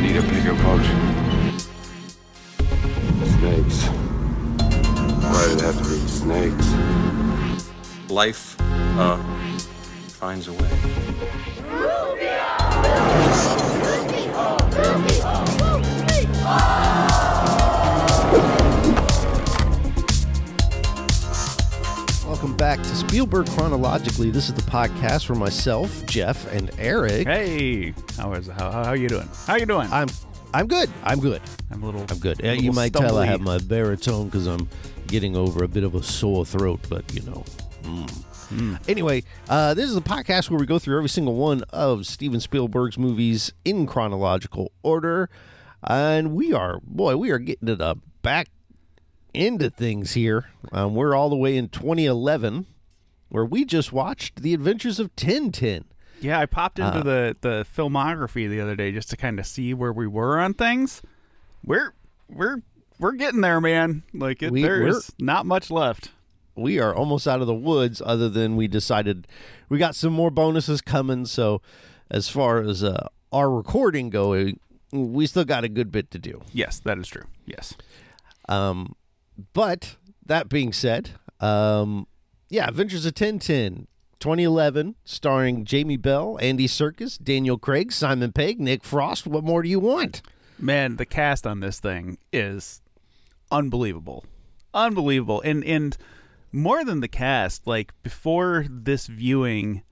need a bigger boat. Snakes. Why did it have to be snakes? Life, uh, finds a way. Welcome back to Spielberg Chronologically. This is the podcast for myself, Jeff, and Eric. Hey, how is how how, how you doing? How are you doing? I'm I'm good. I'm good. I'm a little. I'm good. Uh, you little might tell I have my baritone because I'm getting over a bit of a sore throat, but you know. mm. Hmm. Anyway, uh, this is a podcast where we go through every single one of Steven Spielberg's movies in chronological order, and we are boy, we are getting it up back into things here. Um, we're all the way in 2011, where we just watched The Adventures of Tintin. Yeah, I popped into Uh, the the filmography the other day just to kind of see where we were on things. We're we're we're getting there, man. Like it, We- there's not much left. we are almost out of the woods other than we decided we got some more bonuses coming so as far as uh, our recording going we still got a good bit to do Yes, that is true. Yes. um, but that being said um, yeah adventures of tintin 2011 starring jamie bell andy Serkis, daniel craig simon pegg nick frost what more do you want Man, the cast on this thing is unbelievable. Unbelievable. And and more than the cast, like before this viewing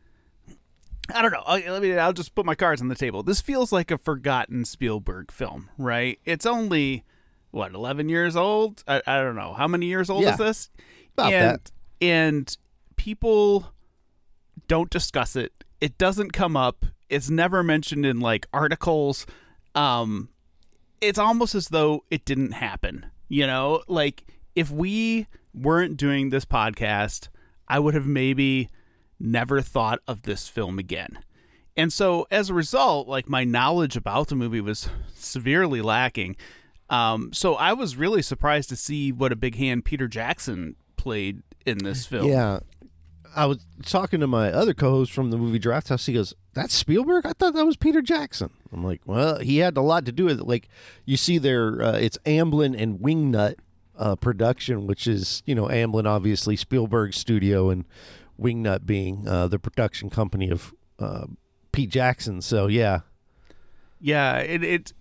I don't know. Let me I'll just put my cards on the table. This feels like a forgotten Spielberg film, right? It's only what, 11 years old? I, I don't know. How many years old Yeah, is this? about and that. and people don't discuss it. It doesn't come up. It's never mentioned in like articles. Um it's almost as though it didn't happen. You know, like if we weren't doing this podcast, I would have maybe never thought of this film again. And so as a result, like my knowledge about the movie was severely lacking. Um, so I was really surprised to see what a big hand Peter Jackson played in this film. yeah. I was talking to my other co-host from the movie draft house. He goes that's spielberg? I thought that was peter jackson. I'm like well he had a lot to do with it. Like you see there uh, it's amblin and wingnut uh, production which is you know amblin obviously spielberg studio and wingnut being uh, the production company of uh, pete jackson. So yeah. Yeah, it, it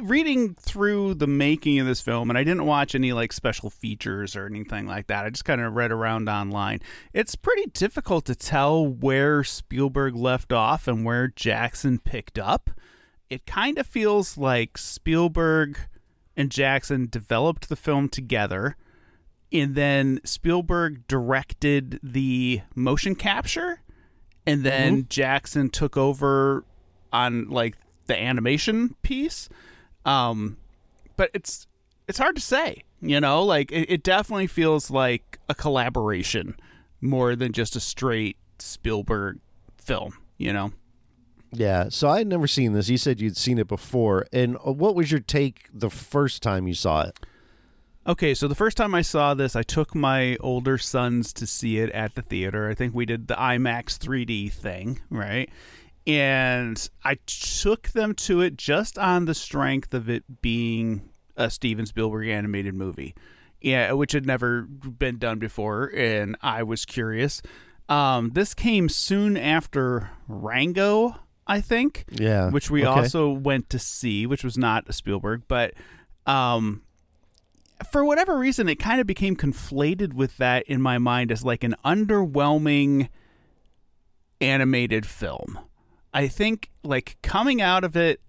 reading through the making of this film, and I didn't watch any like special features or anything like that. I just kind of read around online. It's pretty difficult to tell where Spielberg left off and where Jackson picked up. It kind of feels like Spielberg and Jackson developed the film together, and then Spielberg directed the motion capture, and then mm-hmm. Jackson took over on like the animation piece. Um, but it's it's hard to say, you know. Like it, it definitely feels like a collaboration more than just a straight Spielberg film, you know. yeah so i had never seen this you said you'd seen it before and uh, what was your take the first time you saw it Okay, so the first time I saw this, I took my older sons to see it at the theater. I think we did the IMAX 3D thing, right? And I took them to it just on the strength of it being a Steven Spielberg animated movie. Yeah, which had never been done before, and I was curious. Um, this came soon after Rango, I think yeah which we Okay. also went to see, which was not a Spielberg, but um, for whatever reason, it kind of became conflated with that in my mind as like an underwhelming animated film. I think like coming out of it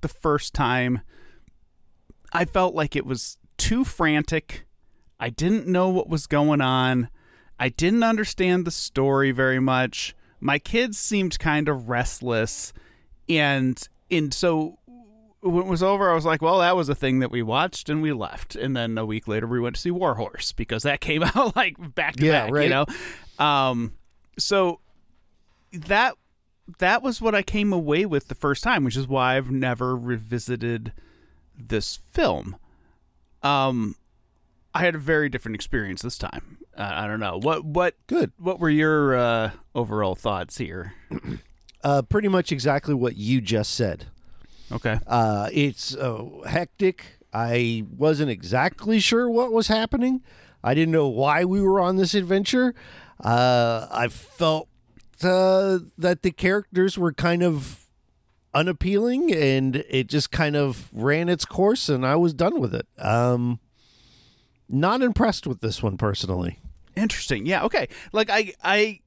the first time, I felt like it was too frantic. I didn't know what was going on. I didn't understand the story very much. My kids seemed kind of restless. And and so when it was over, I was like, well, that was a thing that we watched and we left. And then a week later, we went to see Warhorse because that came out like back to Yeah, back, right. you know? Um, so that that was what I came away with the first time, which is why I've never revisited this film. Um, I had a very different experience this time. Uh, I don't know what what good what were your uh, overall thoughts here. uh, pretty much exactly what you just said. Okay. Uh, it's uh, hectic. I wasn't exactly sure what was happening. I didn't know why we were on this adventure. Uh, I felt uh, that the characters were kind of unappealing, and it just kind of ran its course, and I was done with it. Um, not impressed with this one personally. Interesting. Yeah. Okay. Like I I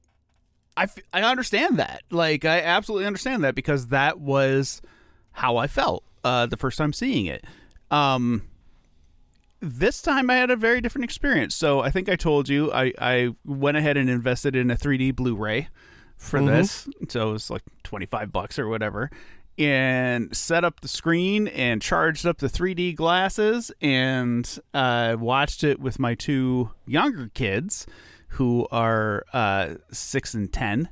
I I understand that. Like I absolutely understand that because that was how I felt uh, the first time seeing it. Um, this time I had a very different experience. So I think I told you I I went ahead and invested in a 3D Blu-ray for this. So it was like 25 bucks or whatever. And set up the screen and charged up the 3D glasses and uh, watched it with my two younger kids who are uh, six and 10.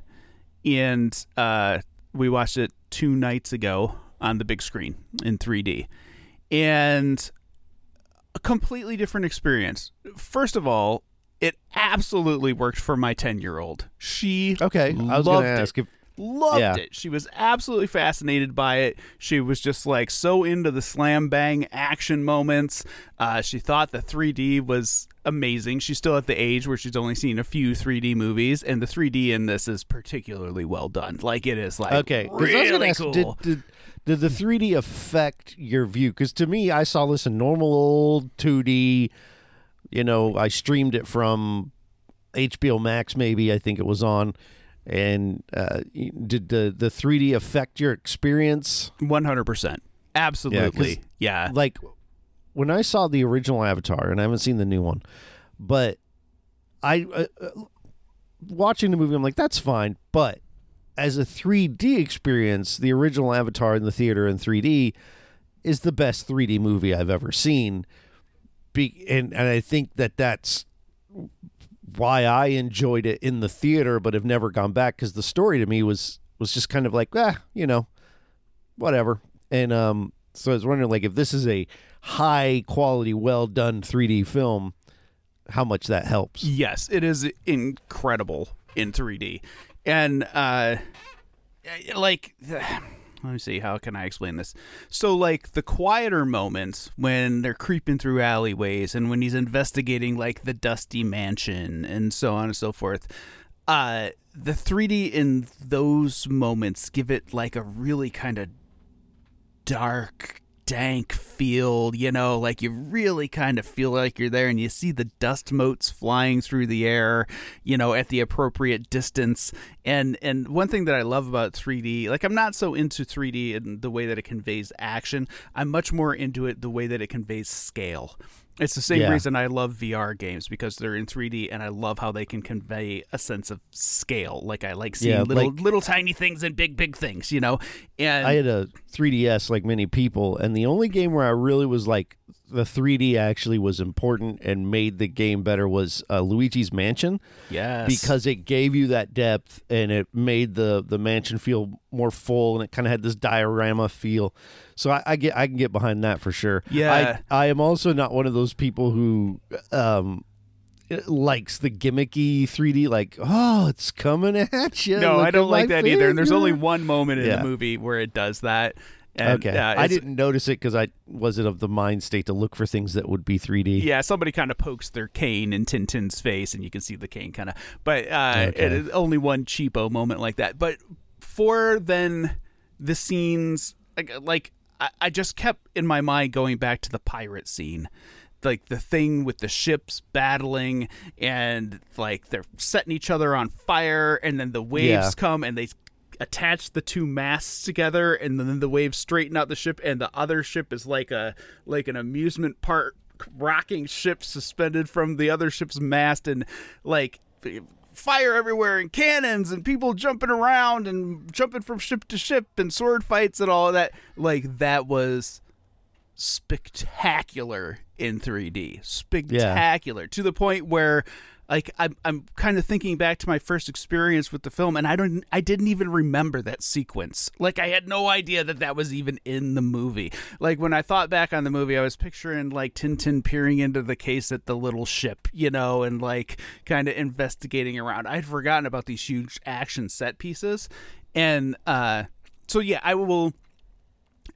And uh, we watched it two nights ago on the big screen in 3D. And a completely different experience. First of all, it absolutely worked for my 10 year old. She Okay, I was loved going to it. ask if Loved Yeah. it. She was absolutely fascinated by it. She was just like so into the slam bang action moments. Uh, she thought the 3D was amazing. She's still at the age where she's only seen a few 3D movies, and the 3D in this is particularly well done. Like it is like okay, really I was ask, cool. did, did did the 3D affect your view? Because to me, I saw this in normal old 2D. You know, I streamed it from HBO Max, maybe I think it was on. And uh, did the the 3D affect your experience? One hundred percent, absolutely, yeah. yeah. Like when I saw the original Avatar, and I haven't seen the new one, but I uh, uh, watching the movie, I'm like, that's fine. But as a 3D experience, the original Avatar in the theater in 3D is the best 3D movie I've ever seen. Be- and and I think that that's why I enjoyed it in the theater, but have never gone back because the story to me was was just kind of like, ah, you know, whatever. And um, so I was wondering, like, if this is a high quality, well done 3D film, how much that helps. Yes, it is incredible in 3D. And uh like let me see how can I explain this. So like the quieter moments when they're creeping through alleyways and when he's investigating like the dusty mansion and so on and so forth. Uh the 3D in those moments give it like a really kind of dark, dank feel, you know, like you really kind of feel like you're there and you see the dust motes flying through the air, you know, at the appropriate distance. And and one thing that I love about 3D, like I'm not so into 3D in the way that it conveys action. I'm much more into it the way that it conveys scale. It's the same Yeah. reason I love VR games because they're in 3D and I love how they can convey a sense of scale. Like I like seeing Yeah, little like- little tiny things and big big things, you know. And I had a 3DS like many people, and the only game where I really was like the 3D actually was important and made the game better was uh, Luigi's Mansion yes, because it gave you that depth and it made the the mansion feel more full and it kind of had this diorama feel. So I, I get I can get behind that for sure. Yeah. I I am also not one of those people who um likes the gimmicky 3D like oh it's coming at you. no, Look I don't like that either. And there's only one moment in Yeah. the movie where it does that. And, okay, uh, I didn't notice it because I wasn't of the mind state to look for things that would be 3D. Yeah, somebody kind of pokes their cane in Tintin's face, and you can see the cane kind of. But uh, Okay. it only one cheapo moment like that. But for then the scenes, like, like I, I just kept in my mind going back to the pirate scene. Like the thing with the ships battling and like they're setting each other on fire, and then the waves Yeah. come and they attach the two masts together and then the waves straighten out the ship and the other ship is like a like an amusement park rocking ship suspended from the other ship's mast and like fire everywhere and cannons and people jumping around and jumping from ship to ship and sword fights and all of that. Like that was spectacular in 3D. Spectacular. To the point where like I'm I'm kind of thinking back to my first experience with the film and I don't I didn't even remember that sequence. Like I had no idea that that was even in the movie. Like when I thought back on the movie I was picturing like Tintin peering into the case at the little ship, you know, and like kind of investigating around. I'd forgotten about these huge action set pieces. And uh so yeah, I will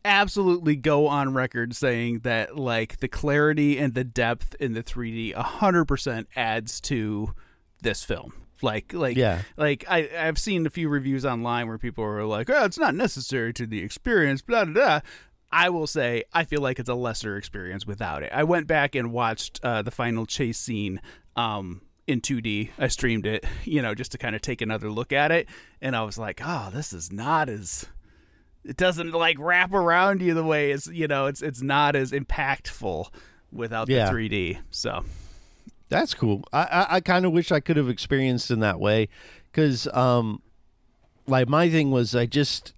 absolutely go on record saying that like the clarity and the depth in the 3D 100% adds to this film. Like, like, Yeah. like I, I've seen a few reviews online where people are like, "Oh, it's not necessary to the experience." Blah blah. blah. I will say, I feel like it's a lesser experience without it. I went back and watched uh, the final chase scene um, in 2D. I streamed it, you know, just to kind of take another look at it, and I was like, "Oh, this is not as." It doesn't like wrap around you the way it's you know it's it's not as impactful without Yeah. the 3D. So That's cool. I I, I kind of wish I could have experienced in that way, because um, like my thing was I just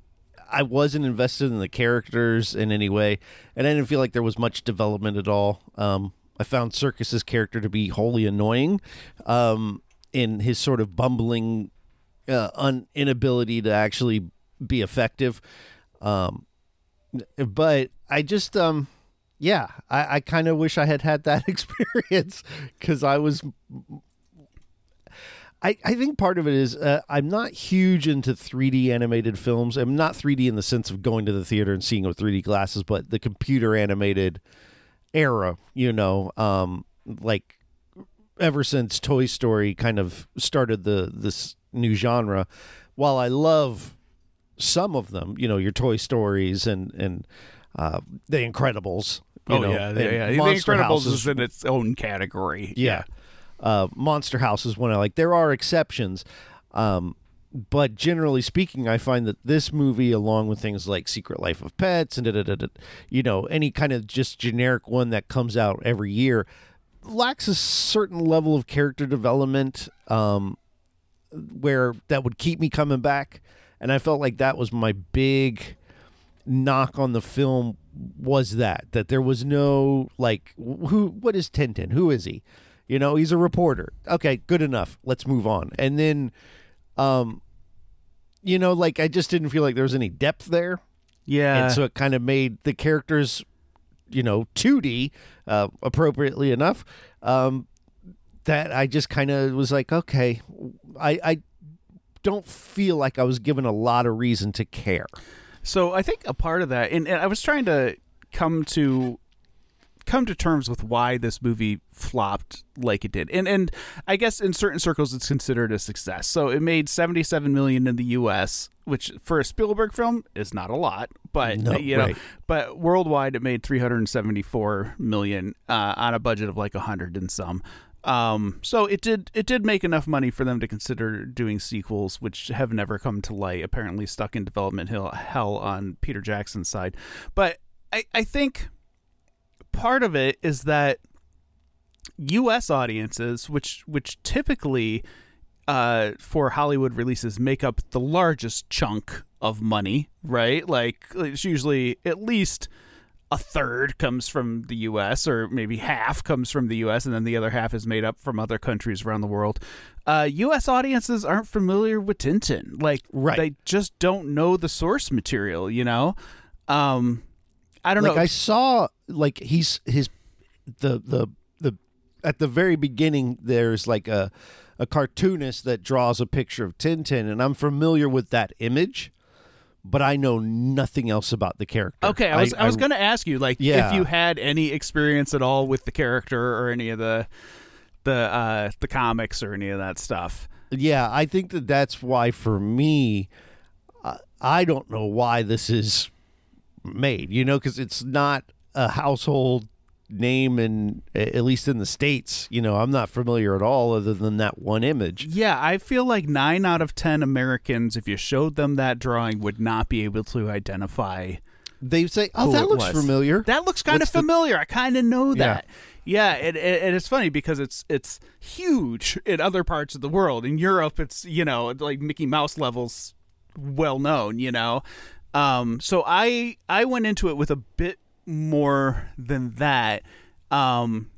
I wasn't invested in the characters in any way, and I didn't feel like there was much development at all. Um, I found Serkis's character to be wholly annoying, um, in his sort of bumbling, uh, un- inability to actually be effective. Um, but I just um yeah, I, I kind of wish I had had that experience because I was. I, I think part of it is uh, I'm not huge into 3D animated films. I'm not 3D in the sense of going to the theater and seeing with 3D glasses, but the computer animated era, you know, um, like ever since Toy Story kind of started the this new genre. While I love some of them, you know, your Toy Stories and and uh, The Incredibles. You oh know, yeah, yeah, yeah. The Incredibles House is in its own category. yeah. Uh, Monster House is one I like. There are exceptions. Um, but generally speaking, I find that this movie, along with things like Secret Life of Pets and da, da, da, you know, any kind of just generic one that comes out every year, lacks a certain level of character development um, where that would keep me coming back. And I felt like that was my big knock on the film was that that there was no like who what is Tintin? Who is he? You know, he's a reporter. Okay, good enough. Let's move on. And then um you know, like I just didn't feel like there was any depth there. Yeah. and so it kind of made the characters you know 2D uh appropriately enough um that I just kind of was like okay, I I don't feel like I was given a lot of reason to care. So I think a part of that, and, and I was trying to come to come to terms with why this movie flopped like it did, and and I guess in certain circles it's considered a success. So it made seventy seven million in the U.S., which for a Spielberg film is not a lot, but No, you know, right. but worldwide it made three hundred seventy four million uh, on a budget of like a hundred and some. Um, so it did it did make enough money for them to consider doing sequels, which have never come to light. Apparently, stuck in development hell, on Peter Jackson's side. But I, I think part of it is that U.S. audiences, which which typically uh, for Hollywood releases make up the largest chunk of money, right? Like it's usually at least a third comes from the U.S. or maybe half comes from the U.S. and then the other half is made up from other countries around the world. Uh, U.S. audiences aren't familiar with Tintin. Like Right. they just don't know the source material. You know, um, I don't like know. I saw like he's his the the the at the very beginning there's like a a cartoonist that draws a picture of Tintin and I'm familiar with that image but I know nothing else about the character. Okay, I was I, was going to ask you like Yeah. if you had any experience at all with the character or any of the the uh the comics or any of that stuff. Yeah, I think that that's why for me I, I don't know why this is made, you know, cuz it's not a household name and at least in the states, you know, I'm not familiar at all other than that one image. Yeah, I feel like 9 out of 10 Americans if you showed them that drawing would not be able to identify They say, "Oh, that looks was. familiar." That looks kind of What's the- familiar. I kind of know that. Yeah, it, it, it is funny because it's it's huge in other parts of the world. In Europe, it's you know like Mickey Mouse levels, well known. You know, um, so I I went into it with a bit more than that. Um,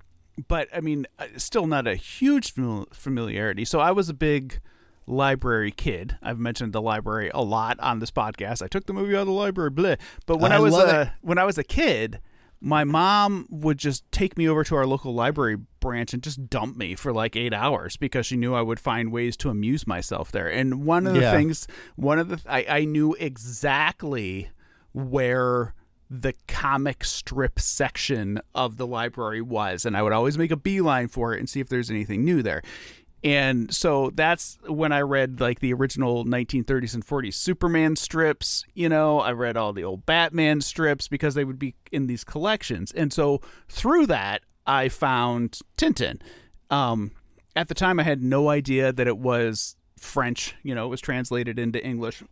but I mean, uh, still not a huge familiarity. So I was a big library kid. I've mentioned the library a lot on this podcast. I took the movie out of the library, blah. But when I I, was a it. when I was a kid, my mom would just take me over to our local library branch and just dump me for like eight hours because she knew I would find ways to amuse myself there. And one of the Yeah. things, one of the I, I knew exactly where the comic strip section of the library was. And I would always make a beeline for it and see if there's anything new there. And so that's when I read like the original 1930s and 40s Superman strips. You know, I read all the old Batman strips because they would be in these collections. And so through that, I found Tintin. Um, at the time, I had no idea that it was French. You know, it was translated into English.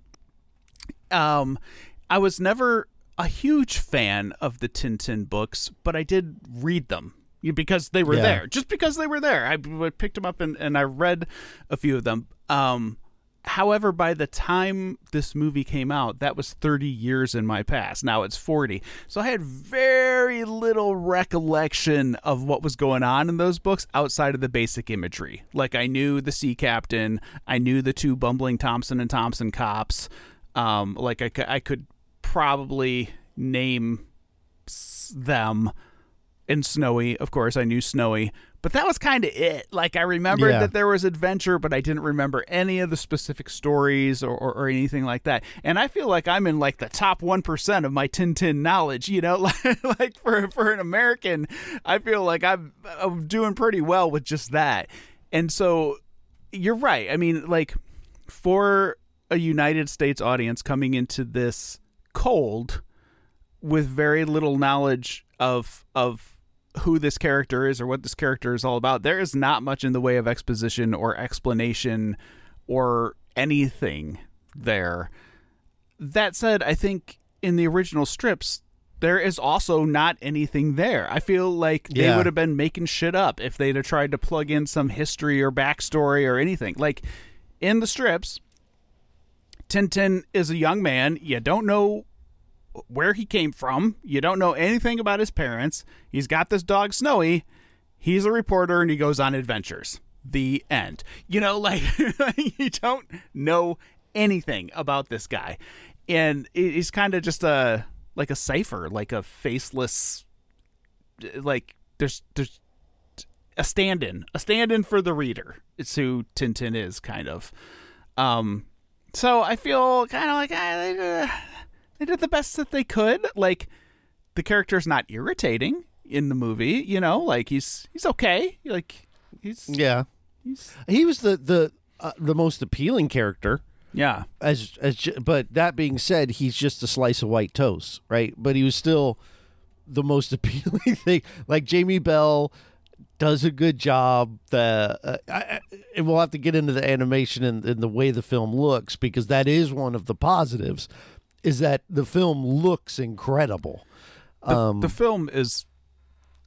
Um, I was never a huge fan of the Tintin books, but I did read them because they were Yeah. there. Just because they were there, I picked them up and, and I read a few of them. Um, however, by the time this movie came out, that was 30 years in my past. Now it's 40. So I had very little recollection of what was going on in those books outside of the basic imagery. Like I knew the sea captain, I knew the two bumbling Thompson and Thompson cops. Um, like I, I could probably name them and Snowy, of course, I knew Snowy, but that was kind of it. Like I remembered Yeah. that there was adventure, but I didn't remember any of the specific stories or, or, or anything like that. And I feel like I'm in like the top one percent of my Tintin knowledge. You know, like, for for an American, I feel like I'm, I'm doing pretty well with just that. And so you're right. I mean, like for a United States audience coming into this cold with very little knowledge of of who this character is or what this character is all about, there is not much in the way of exposition or explanation or anything there. That said, I think in the original strips, there is also not anything there. I feel like they Yeah. would have been making shit up if they'd have tried to plug in some history or backstory or anything. Like in the strips, Tintin is a young man. You don't know where he came from. You don't know anything about his parents. He's got this dog, Snowy. He's a reporter and he goes on adventures. The end. You know, like, you don't know anything about this guy. And he's kind of just a, like a cipher, like a faceless, like, there's, there's, a stand-in, a stand-in for the reader. It's who Tintin is, kind of. Um, so I feel kind of like ah, they, did, they did the best that they could. Like the character's not irritating in the movie, you know. Like he's he's okay. Like he's Yeah, he's he was the the uh, the most appealing character. yeah As as but that being said, he's just a slice of white toast, right? But he was still the most appealing thing. Like Jamie Bell does a good job. The uh, I, I, and we'll have to get into the animation and, and the way the film looks because that is one of the positives. Is that the film looks incredible? the, the film is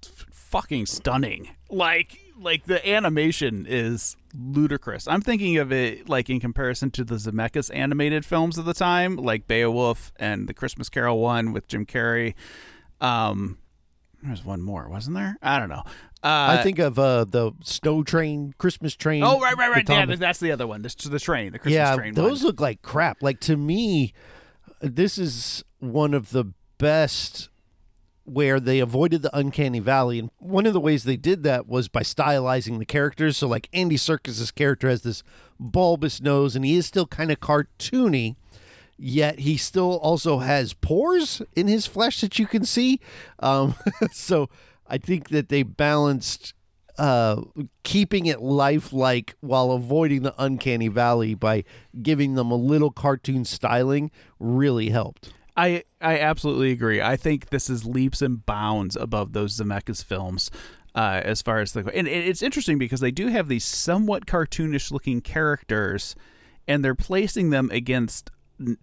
f- fucking stunning. Like like the animation is ludicrous. I'm thinking of it like in comparison to the Zemeckis animated films of the time, like Beowulf and the Christmas Carol one with Jim Carrey. Um, there's one more, wasn't there? I don't know. Uh, I think of uh, the Snow Train, Christmas Train. Oh right, right, right. the Yeah, that's the other one. This the train, the Christmas yeah, train. those one. look like crap. Like to me, this is one of the best where they avoided the uncanny valley, and one of the ways they did that was by stylizing the characters. So, like Andy Serkis's character has this bulbous nose, and he is still kind of cartoony. Yet he still also has pores in his flesh that you can see. Um, so I think that they balanced uh, keeping it lifelike while avoiding the uncanny valley by giving them a little cartoon styling really helped. I I absolutely agree. I think this is leaps and bounds above those Zemeckis films. Uh, as far as the and it's interesting because they do have these somewhat cartoonish looking characters, and they're placing them against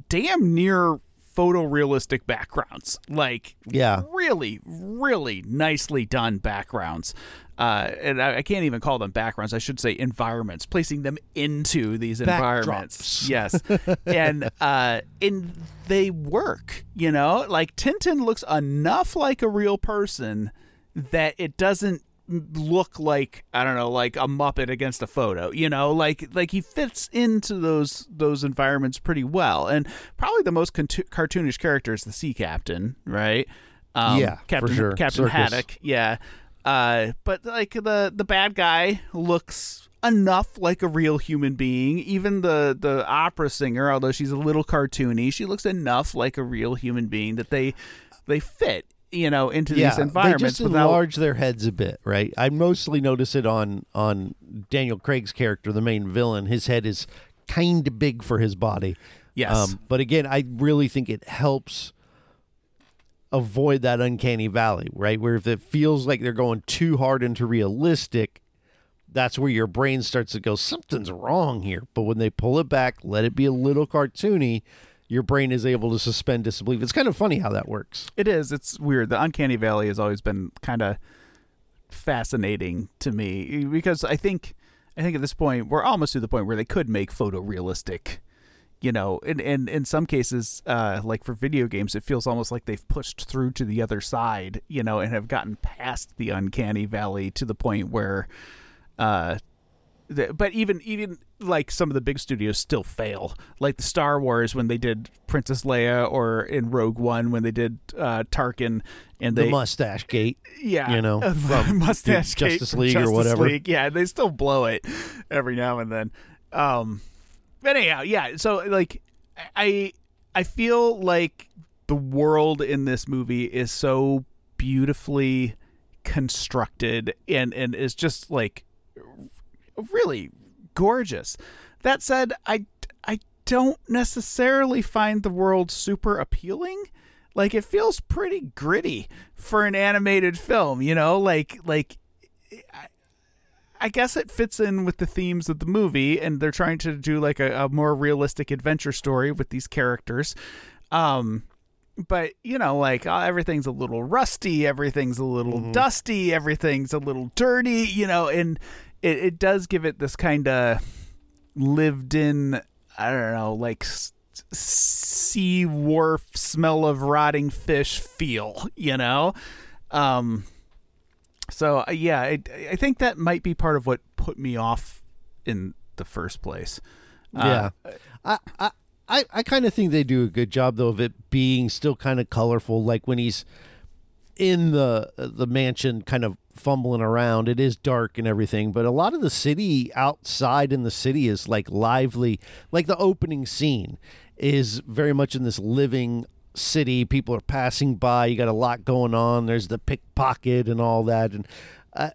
damn near photorealistic backgrounds. Like Yeah. really, really nicely done backgrounds. Uh, and I, I can't even call them backgrounds. I should say environments, placing them into these environments. Yes, and uh, and they work. You know, like Tintin looks enough like a real person that it doesn't look like I don't know, like a Muppet against a photo. You know, like like he fits into those those environments pretty well. And probably the most contu- cartoonish character is the sea captain, right? Um, Yeah, for Captain sure. Captain Serkis. Haddock. Yeah, uh, but like the the bad guy looks enough like a real human being. Even the the opera singer, although she's a little cartoony, she looks enough like a real human being that they they fit you know into yeah, these environments they just without enlarge their heads a bit, right? I mostly notice it on on Daniel Craig's character, the main villain. His head is kind of big for his body. Um, Yes. but again, I really think it helps avoid that uncanny valley, right? Where if it feels like they're going too hard into realistic, that's where your brain starts to go, something's wrong here. But when they pull it back, let it be a little cartoony, your brain is able to suspend disbelief. It's kind of funny how that works. It is. It's weird. The uncanny valley has always been kind of fascinating to me because I think I think at this point we're almost to the point where they could make photorealistic. You know, and and in some cases, uh, like for video games, it feels almost like they've pushed through to the other side. You know, and have gotten past the uncanny valley to the point where, uh, but even even like some of the big studios still fail like the star wars when they did princess leia or in rogue one when they did uh tarkin and The they mustache gate. yeah you know, from mustache gate Justice League or whatever. League. yeah they still blow it every now and then um but anyhow yeah so like i i feel like the world in this movie is so beautifully constructed and and is just like really gorgeous. That said, I I don't necessarily find the world super appealing. Like it feels pretty gritty for an animated film, you know? Like like I, I guess it fits in with the themes of the movie and they're trying to do like a, a more realistic adventure story with these characters. Um but you know like uh, everything's a little rusty everything's a little dusty everything's a little dirty you know and it, it does give it this kind of lived in i don't know like sea wharf smell of rotting fish feel you know um so uh, yeah I, I think that might be part of what put me off in the first place Uh, Yeah. I I I, I kind of think they do a good job though of it being still kind of colorful like when he's in the the mansion kind of fumbling around it is dark and everything but a lot of the city outside in the city is like lively like the opening scene is very much in this living city people are passing by you got a lot going on there's the pickpocket and all that and uh,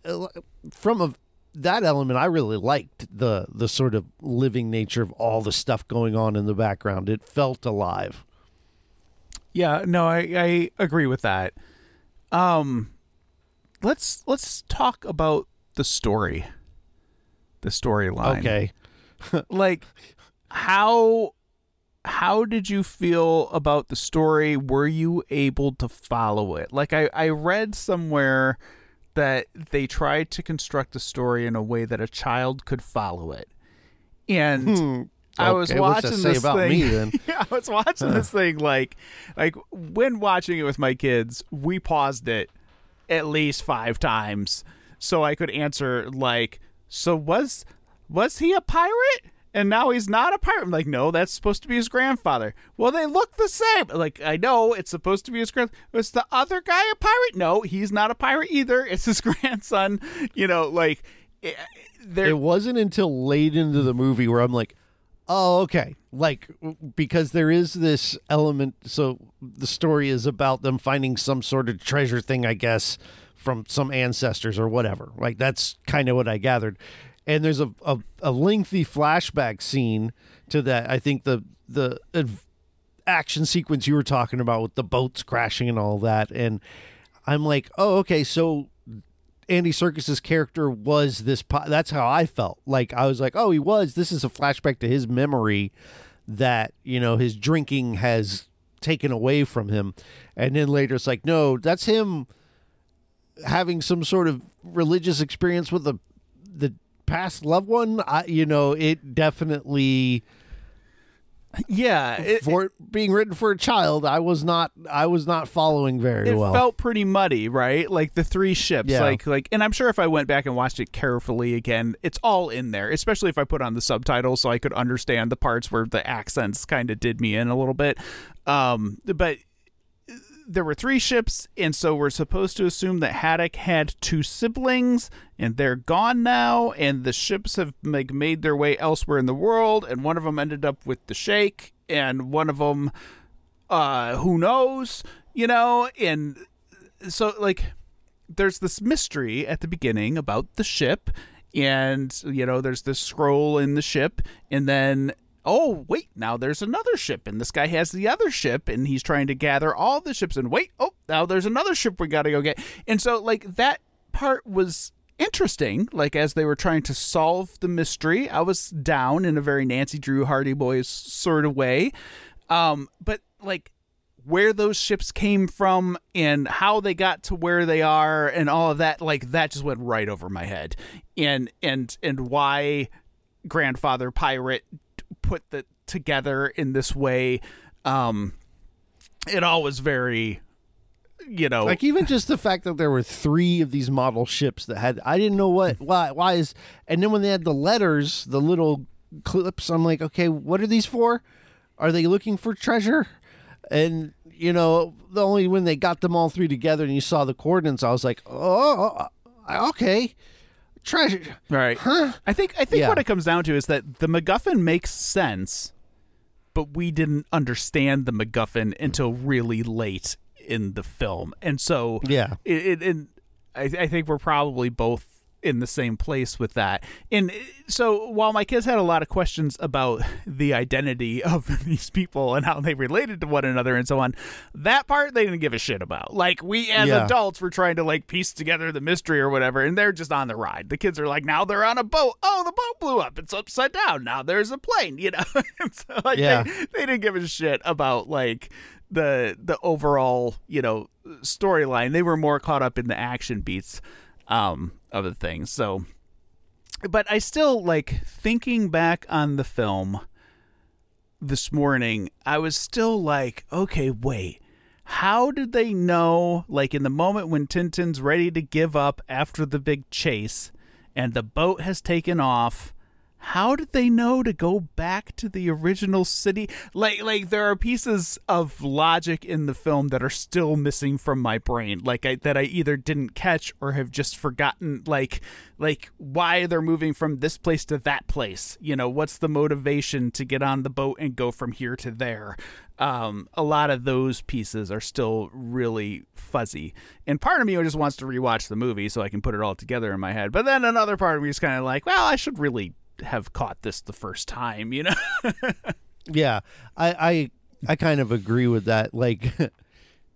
from a that element I really liked the the sort of living nature of all the stuff going on in the background. It felt alive. Yeah, no, I, I agree with that. Um let's let's talk about the story. The storyline. Okay. Like how how did you feel about the story? Were you able to follow it? Like I, I read somewhere that they tried to construct the story in a way that a child could follow it. And I was Hmm. Okay, what's that watching this about thing. me, then? yeah, I was watching this thing like like when watching it with my kids, we paused it at least five times so I could answer like, so was was he a pirate? And now he's not a pirate. I'm like, no, that's supposed to be his grandfather. Well, they look the same. Like, I know it's supposed to be his grand. Was the other guy a pirate? No, he's not a pirate either. It's his grandson. You know, like, eh, there. It wasn't until late into the movie where I'm like, oh, okay. Like, because there is this element. So the story is about them finding some sort of treasure thing, I guess, from some ancestors or whatever. Like, that's kind of what I gathered. And there's a, a, a lengthy flashback scene to that. I think the, the, action sequence you were talking about with the boats crashing and all that and i'm like oh okay so andy Serkis's character was this po- that's how i felt. Like i was like oh he was. This is a flashback to his memory that you know his drinking has taken away from him. And then later it's like no that's him having some sort of religious experience with the the past loved one. I, you know it definitely yeah, it, for it being written for a child, I was not I was not following very well. it felt pretty muddy, right? Like the three ships, Yeah. like like, and I'm sure if I went back and watched it carefully again, it's all in there. Especially if I put on the subtitles, so I could understand the parts where the accents kind of did me in a little bit. Um, but there were three ships, and so we're supposed to assume that Haddock had two siblings, and they're gone now, and the ships have like made their way elsewhere in the world, and one of them ended up with the Sheikh, and one of them uh who knows you know, and so like there's this mystery at the beginning about the ship and you know there's this scroll in the ship and then oh wait now there's another ship and this guy has the other ship and he's trying to gather all the ships and wait oh now there's another ship we got to go get. And so like that part was interesting like as they were trying to solve the mystery i was down in a very nancy drew hardy boys sort of way. Um but like where those ships came from and how they got to where they are and all of that like that just went right over my head. And and and why grandfather pirate put the together in this way um it all was very you know Like even just the fact that there were three of these model ships that had I didn't know what why why is and then when they had the letters, the little clips, I'm like, okay, what are these for? Are they looking for treasure? And you know, the only when they got them all three together and you saw the coordinates, I was like, oh, okay, treasure. Right. Huh? I think I think Yeah. what it comes down to is that the MacGuffin makes sense, but we didn't understand the MacGuffin until really late in the film, and so Yeah. it, it, it I, I think we're probably both in the same place with that. And uh, so while my kids had a lot of questions about the identity of these people and how they related to one another and so on, that part they didn't give a shit about. Like we as Yeah. adults were trying to like piece together the mystery or whatever, and they're just on the ride. The kids are like, now they're on a boat. Oh, the boat blew up. It's upside down. Now there's a plane. You know, And so, like Yeah. they, they didn't give a shit about like the the overall you know storyline. They were more caught up in the action beats um, of the thing. So, but I still like thinking back on the film this morning. I was still like, okay, wait. How did they know, like in the moment when Tintin's ready to give up after the big chase and the boat has taken off? How did they know to go back to the original city? Like, like there are pieces of logic in the film that are still missing from my brain, like I, that I either didn't catch or have just forgotten. Like, like why they're moving from this place to that place. You know, what's the motivation to get on the boat and go from here to there? Um, a lot of those pieces are still really fuzzy, and part of me just wants to rewatch the movie so I can put it all together in my head. But then another part of me is kind of like, well, I should really have caught this the first time, you know? Yeah, I I I kind of agree with that. Like,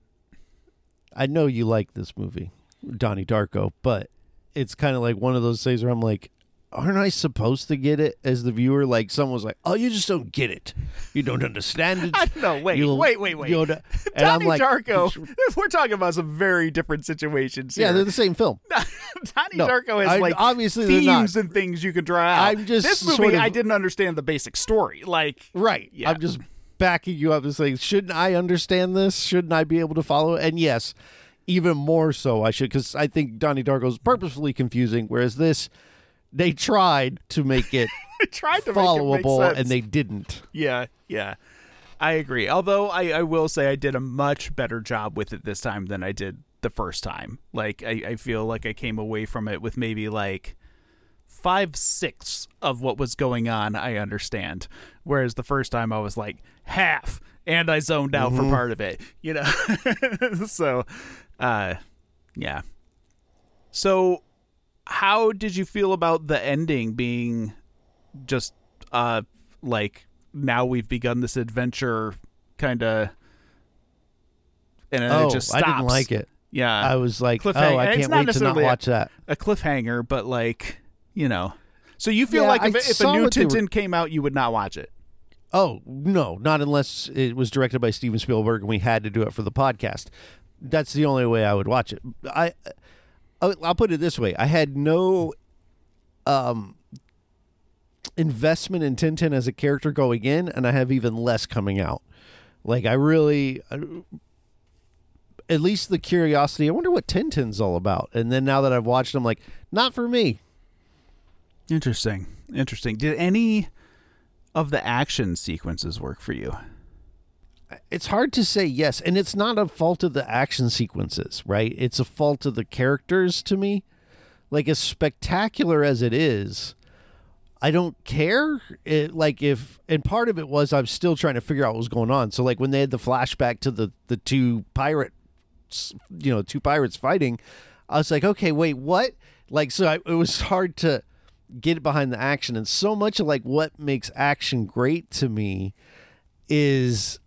I know you like this movie, Donnie Darko, but it's kind of like one of those things where I'm like, aren't I supposed to get it as the viewer? Like, someone was like, "Oh, you just don't get it. You don't understand it." I know. Wait, You'll- wait, wait, wait. you'll- and I'm Donnie like, Darko. We're talking about some very different situations. Here. Yeah, they're the same film. Donnie No, Darko has I- like obviously themes and things you could draw out. I'm just this movie. sort of- I didn't understand the basic story. Like, Right. Yeah. I'm just backing you up and saying, shouldn't I understand this? Shouldn't I be able to follow it? And yes, even more so I should, because I think Donnie Darko is purposefully confusing, whereas this, they tried to make it tried to make it followable and they didn't. Yeah, yeah. I agree. Although I, I will say I did a much better job with it this time than I did the first time. Like I, I feel like I came away from it with maybe like five sixths of what was going on I understand. Whereas the first time I was like half and I zoned out for part of it. You know? so uh yeah. So how did you feel about the ending being just uh like now we've begun this adventure kind of and then oh, it just I stops. didn't like it. Yeah. I was like, oh. I can't wait to not watch that. a cliffhanger, but like, you know. So you feel Yeah, like if, if a new they were- Tintin came out, you would not watch it. Oh no, not unless it was directed by Steven Spielberg and we had to do it for the podcast. That's the only way I would watch it. I, I'll I'll put it this way: I had no, um, investment in Tintin as a character going in, and I have even less coming out. Like I really, uh, at least the curiosity. I wonder what Tintin's all about. And then now that I've watched, I'm like, not for me. Interesting. Interesting. Did any of the action sequences work for you? It's hard to say yes and it's not a fault of the action sequences right it's a fault of the characters to me like as spectacular as it is I don't care. It, like if and part of it was I'm still trying to figure out what was going on. So like when they had the flashback to the the two pirates, you know, two pirates fighting, I was like, okay, wait, what? Like so, I, it was hard to get behind the action, and so much of like what makes action great to me is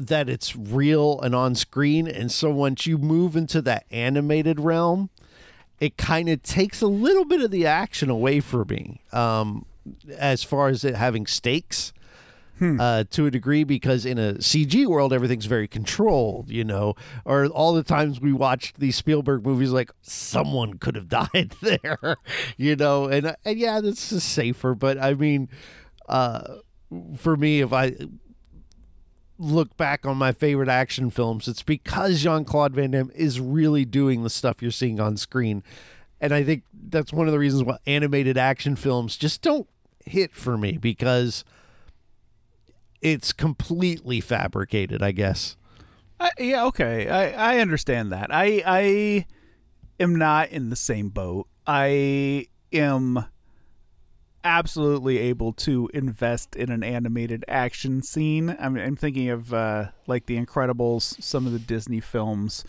that it's real and on screen. And so once you move into that animated realm, it kind of takes a little bit of the action away from me um, as far as it having stakes. Uh, to a degree, because in a CG world, everything's very controlled, you know. Or all the times we watched these Spielberg movies, like someone could have died there, you know. And and yeah, this is safer, but I mean, uh, for me, if I look back on my favorite action films, it's because Jean Claude Van Damme is really doing the stuff you're seeing on screen. And I think that's one of the reasons why animated action films just don't hit for me because it's completely fabricated, I guess. I, yeah, okay. I, I understand that. I I am not in the same boat. I am absolutely able to invest in an animated action scene. I'm, I'm thinking of uh, like The Incredibles, some of the Disney films.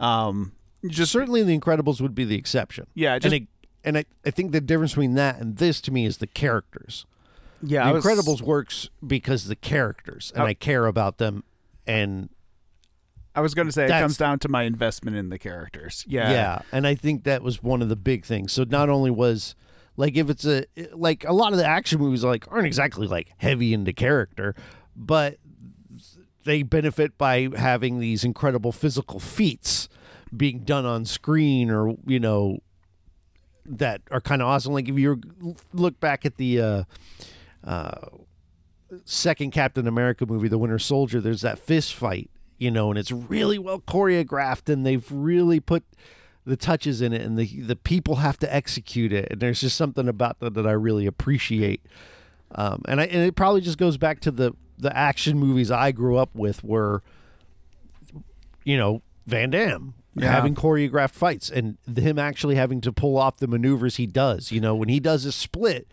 Um, Just certainly The Incredibles would be the exception. Yeah, just- and it, and I, I think the difference between that and this to me is the characters. yeah, The was- Incredibles works because the characters, and Oh. I care about them, and I was going to say it comes down to my investment in the characters. Yeah, yeah, and I think that was one of the big things. So not only was like if it's a like a lot of the action movies like aren't exactly like heavy into character, but they benefit by having these incredible physical feats being done on screen or you know that are kind of awesome. Like if you look back at the uh uh second Captain America movie, The Winter Soldier, there's that fist fight, you know, and it's really well choreographed and they've really put the touches in it and the the people have to execute it. And there's just something about that that I really appreciate. Um, and I and it probably just goes back to the the action movies I grew up with were you know, Van Damme Yeah. having choreographed fights and him actually having to pull off the maneuvers he does. You know, when he does a split,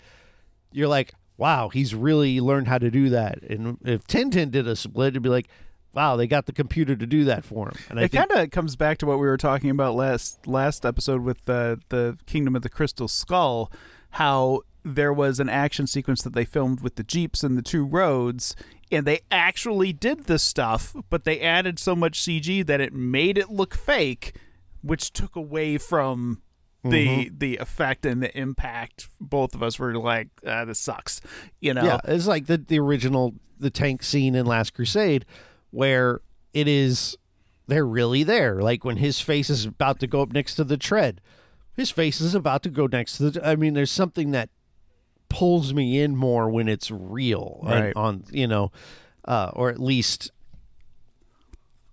you're like, wow, he's really learned how to do that. And if Tintin did a split, it'd be like, wow, they got the computer to do that for him. And I it think, kind of comes back to what we were talking about last last episode with the the Kingdom of the Crystal Skull, how there was an action sequence that they filmed with the jeeps and the two roads, and they actually did this stuff, but they added so much CG that it made it look fake, which took away from the Mm-hmm. the effect and the impact. Both of us were like, ah, "This sucks," you know. yeah, it's like the the original the tank scene in Last Crusade, where it is they're really there. Like when his face is about to go up next to the tread, his face is about to go next to the. I mean, there's something that pulls me in more when it's real, Right. on you know, uh, or at least.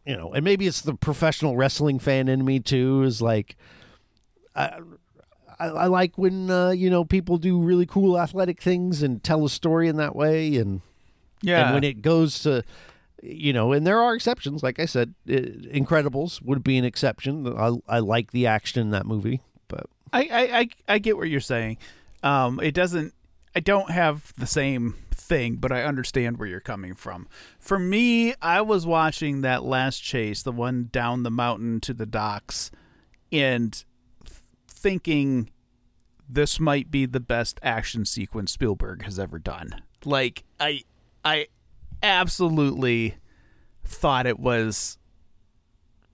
You know, and maybe it's the professional wrestling fan in me too. Is like, I, I, I like when uh, you know people do really cool athletic things and tell a story in that way, and yeah. and when it goes to, you know, and there are exceptions. Like I said, uh, Incredibles would be an exception. I, I like the action in that movie, but I, I, I, I get what you're saying. Um, it doesn't. I don't have the same thing, but I understand where you're coming from. For me, I was watching that last chase, the one down the mountain to the docks, and th- thinking this might be the best action sequence Spielberg has ever done. Like I, I absolutely thought it was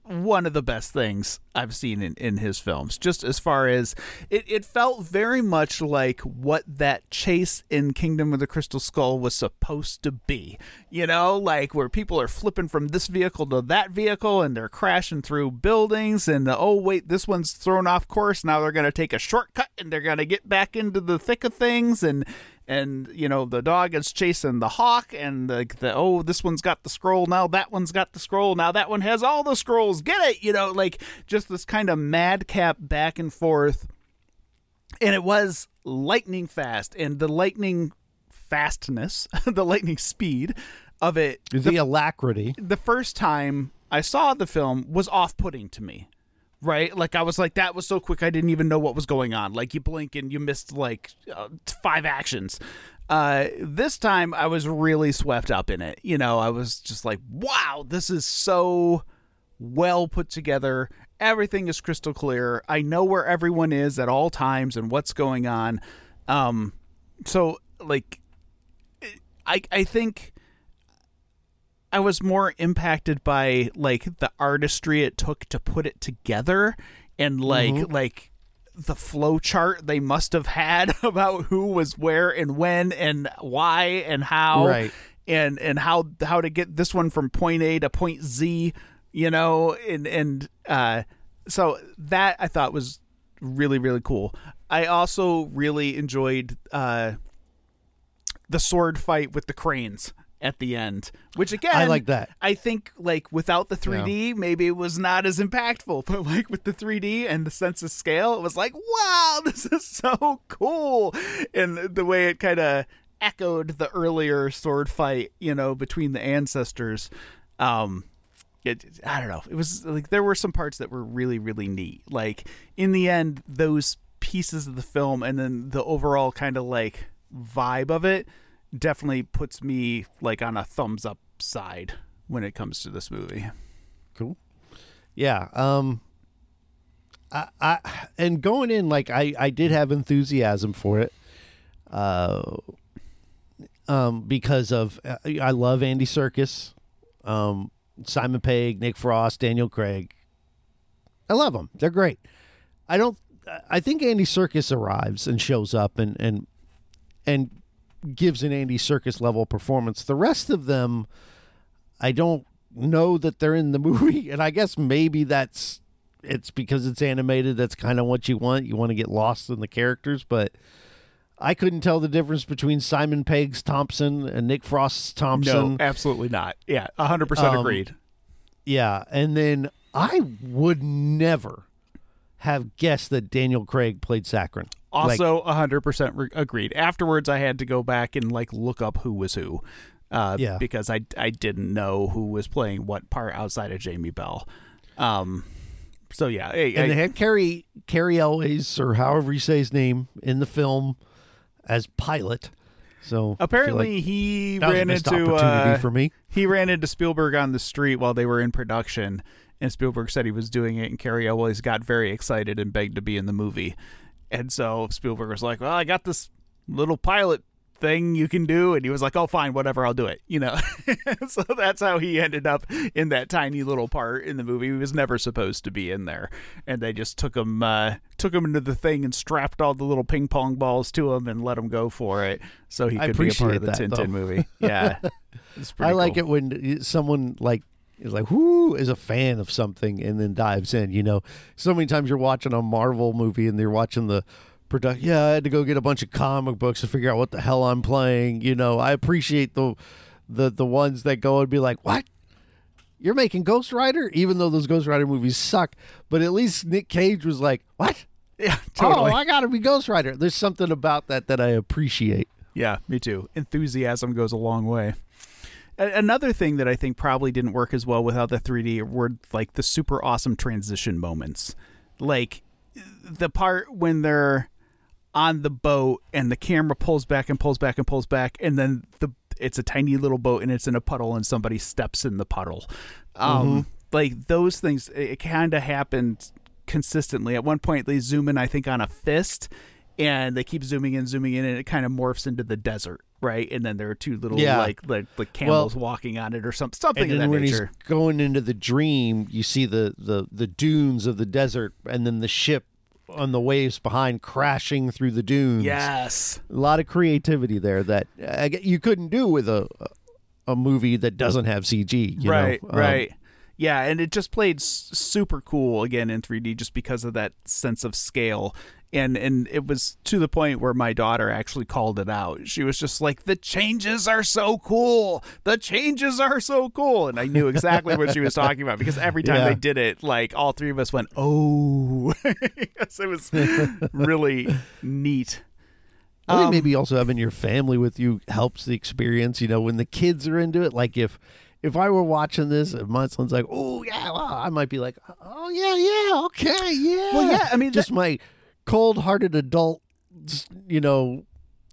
one of the best things I've seen in, in his films. Just as far as it, it felt very much like what that chase in Kingdom of the Crystal Skull was supposed to be. You know, like where people are flipping from this vehicle to that vehicle and they're crashing through buildings and oh wait, this one's thrown off course. Now they're gonna take a shortcut and they're gonna get back into the thick of things and and you know the dog is chasing the hawk and the, the oh this one's got the scroll now that one's got the scroll now that one has all the scrolls get it you know like just this kind of madcap back and forth and it was lightning fast and the lightning fastness the lightning speed of it the alacrity. the first time I saw the film was off putting to me. Right? Like I was like that was so quick I didn't even know what was going on. Like you blink and you missed like uh, five actions. Uh, this time I was really swept up in it. You know, I was just like, wow, this is so well put together. Everything is crystal clear. I know where everyone is at all times and what's going on. Um, so like, I I think I was more impacted by like the artistry it took to put it together and like Mm-hmm. like the flow chart they must have had about who was where and when and why and how Right. and and how how to get this one from point A to point Z, you know, and and uh so that I thought was really really cool. I also really enjoyed uh the sword fight with the cranes at the end, which again I like that. I think like without the 3D, maybe it was not as impactful, but like with the 3D and the sense of scale, it was like, wow, this is so cool. And the way it kind of echoed the earlier sword fight, you know, between the ancestors. Um, it, I don't know. It was like there were some parts that were really, really neat. Like in the end, those pieces of the film and then the overall kind of like vibe of it definitely puts me like on a thumbs up side when it comes to this movie. Cool. Yeah. Um. I, I and going in like I I did have enthusiasm for it. Uh. Um, because of uh, I love Andy Serkis, um, Simon Pegg, Nick Frost, Daniel Craig. I love them. They're great. I don't. I think Andy Serkis arrives and shows up and and and gives an Andy Serkis level performance. The rest of them, I don't know that they're in the movie, and I guess maybe that's it's because it's animated. That's kind of what you want. You want to get lost in the characters, but I couldn't tell the difference between Simon Pegg's Thompson and Nick Frost's Thompson. No, absolutely not. Yeah, 100% Um, agreed. Yeah, and then I would never have guessed that Daniel Craig played Sakharine. Like, Also, 100% re- agreed. Afterwards, I had to go back and like look up who was who. Uh, Yeah. because I, I didn't know who was playing what part outside of Jamie Bell. Um, so yeah, and I- they had Carrie Cary Elwes or however you say his name in the film as pilot. So apparently like he that was a ran into opportunity uh, for me. he ran into Spielberg on the street while they were in production, and Spielberg said he was doing it, and Cary Elwes got very excited and begged to be in the movie. And so Spielberg was like, "Well, I got this little pilot thing you can do," and he was like, "Oh, fine, whatever, I'll do it." You know, so that's how he ended up in that tiny little part in the movie. He was never supposed to be in there, and they just took him uh, took him into the thing and strapped all the little ping pong balls to him and let him go for it, so he could be a part of the Tintin movie. Yeah, I like cool. it when someone like is like who is a fan of something and then dives in. You know, so many times you're watching a Marvel movie and they're watching the production. Yeah, I had to go get a bunch of comic books to figure out what the hell I'm playing. You know, I appreciate the the the ones that go and be like, what. You're making Ghost Rider, even though those Ghost Rider movies suck. But at least Nick Cage was like, "What? Yeah, totally. Oh, I gotta be Ghost Rider." There's something about that that I appreciate. Yeah, me too. Enthusiasm goes a long way. Another thing that I think probably didn't work as well without the 3D were like the super awesome transition moments. Like the part when they're on the boat and the camera pulls back and pulls back and pulls back and then the it's a tiny little boat and it's in a puddle and somebody steps in the puddle. Um like those things it kind of happened consistently. At one point they zoom in I think on a fist and they keep zooming in zooming in and it kind of morphs into the desert, right? And then there are two little Yeah. like like like camels walking on it or something something and of then that when nature. he's going into the dream, you see the, the the dunes of the desert, and then the ship on the waves behind crashing through the dunes. Yes. a lot of creativity there that uh, you couldn't do with a a movie that doesn't have CG. You right, know? Um, right. Yeah, and it just played s- super cool again in 3D just because of that sense of scale. And and it was to the point where my daughter actually called it out. She was just like, "The changes are so cool. The changes are so cool." And I knew exactly what she was talking about because every time Yeah. they did it, like all three of us went, "Oh." yes, it was really neat. I think Um, maybe also having your family with you helps the experience. You know, when the kids are into it, like if if I were watching this, if Munsling's like, "Oh yeah," well, I might be like, "Oh yeah, yeah, okay, yeah. Well, yeah, I mean, just my cold-hearted adult, you know,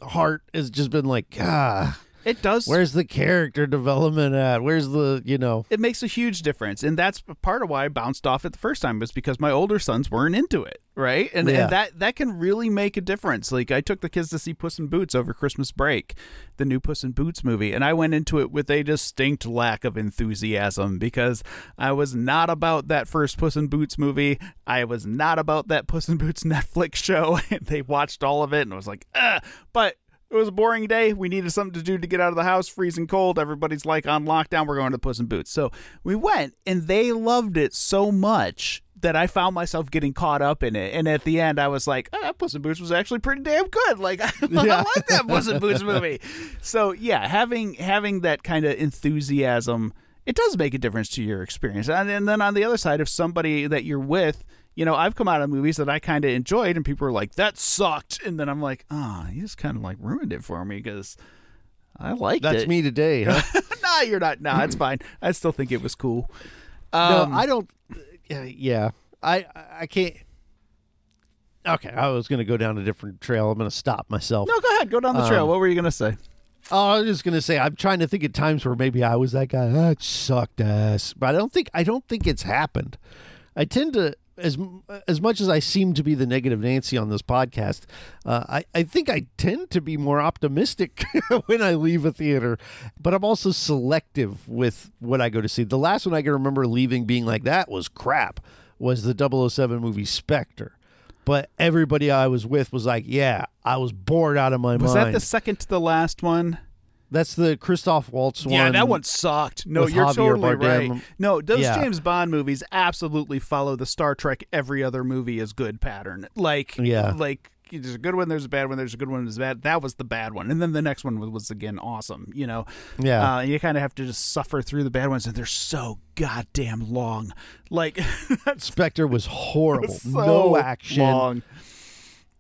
heart has just been like, ah. It does. Where's the character development at? Where's the, you know? It makes a huge difference, and that's part of why I bounced off it the first time was because my older sons weren't into it, right? And, Yeah. and that that can really make a difference. Like I took the kids to see Puss in Boots over Christmas break, the new Puss in Boots movie, and I went into it with a distinct lack of enthusiasm because I was not about that first Puss in Boots movie. I was not about that Puss in Boots Netflix show. and they watched all of it, and I was like, ah. But it was a boring day. We needed something to do to get out of the house, freezing cold. Everybody's like on lockdown. We're going to Puss in Boots. So we went, and they loved it so much that I found myself getting caught up in it. And at the end, I was like, ah, Puss in Boots was actually pretty damn good. Like I, I like that Puss in Boots movie. So yeah, having having that kind of enthusiasm, it does make a difference to your experience. And, and then on the other side, if somebody that you're with you know, I've come out of movies that I kind of enjoyed, and people are like, "That sucked," and then I'm like, "Ah, you just kind of like ruined it for me because I liked That's it." That's me today, huh? nah, you're not. Nah, it's fine. I still think it was cool. no, Um, I don't. Yeah, yeah. I I can't. Okay, I was going to go down a different trail. I'm going to stop myself. no, go ahead. Go down the trail. Um, what were you gonna say? Oh, I was just gonna say I'm trying to think of times where maybe I was that guy. That sucked ass, but I don't think I don't think it's happened. I tend to as as much as I seem to be the negative Nancy on this podcast. Uh, I I think I tend to be more optimistic when I leave a theater, but I'm also selective with what I go to see. The last one I can remember leaving being like that was crap. Was the 007 movie Spectre. But everybody I was with was like, "Yeah, I was bored out of my Was mind." Was that the second to the last one? That's the Christoph Waltz one. Yeah, that one sucked. No, you're Javier totally Bardem. right. No, those Yeah. James Bond movies absolutely follow the Star Trek every other movie is good pattern. Like, Yeah. like there's a good one, there's a bad one, there's a good one, there's a bad. That was the bad one, and then the next one was, was again awesome. You know, Yeah. Uh, you kind of have to just suffer through the bad ones, and they're so goddamn long. Like, Spectre was horrible. so no action. long.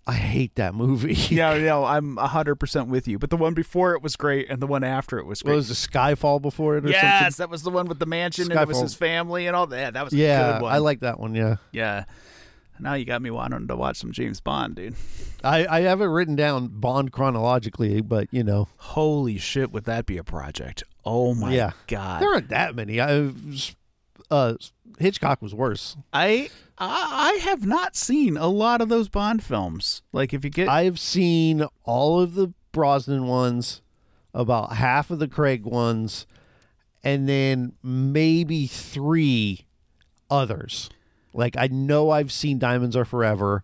I hate that movie. Yeah, no, I'm hundred percent with you. But the one before it was great, and the one after it was What great. was the Skyfall before it or yes, something? that was the one with the mansion, and it was his family and all that. That was a Yeah, good one. I like that one. Yeah, Yeah. Now you got me wanting to watch some James Bond, dude. I, I have it written down Bond chronologically, but you know, Holy shit, would that be a project? Oh my yeah, god. there aren't that many. I, uh, Hitchcock was worse. I I have not seen a lot of those Bond films. Like if you get I've seen all of the Brosnan ones, about half of the Craig ones, and then maybe three others. Like I know I've seen Diamonds Are Forever.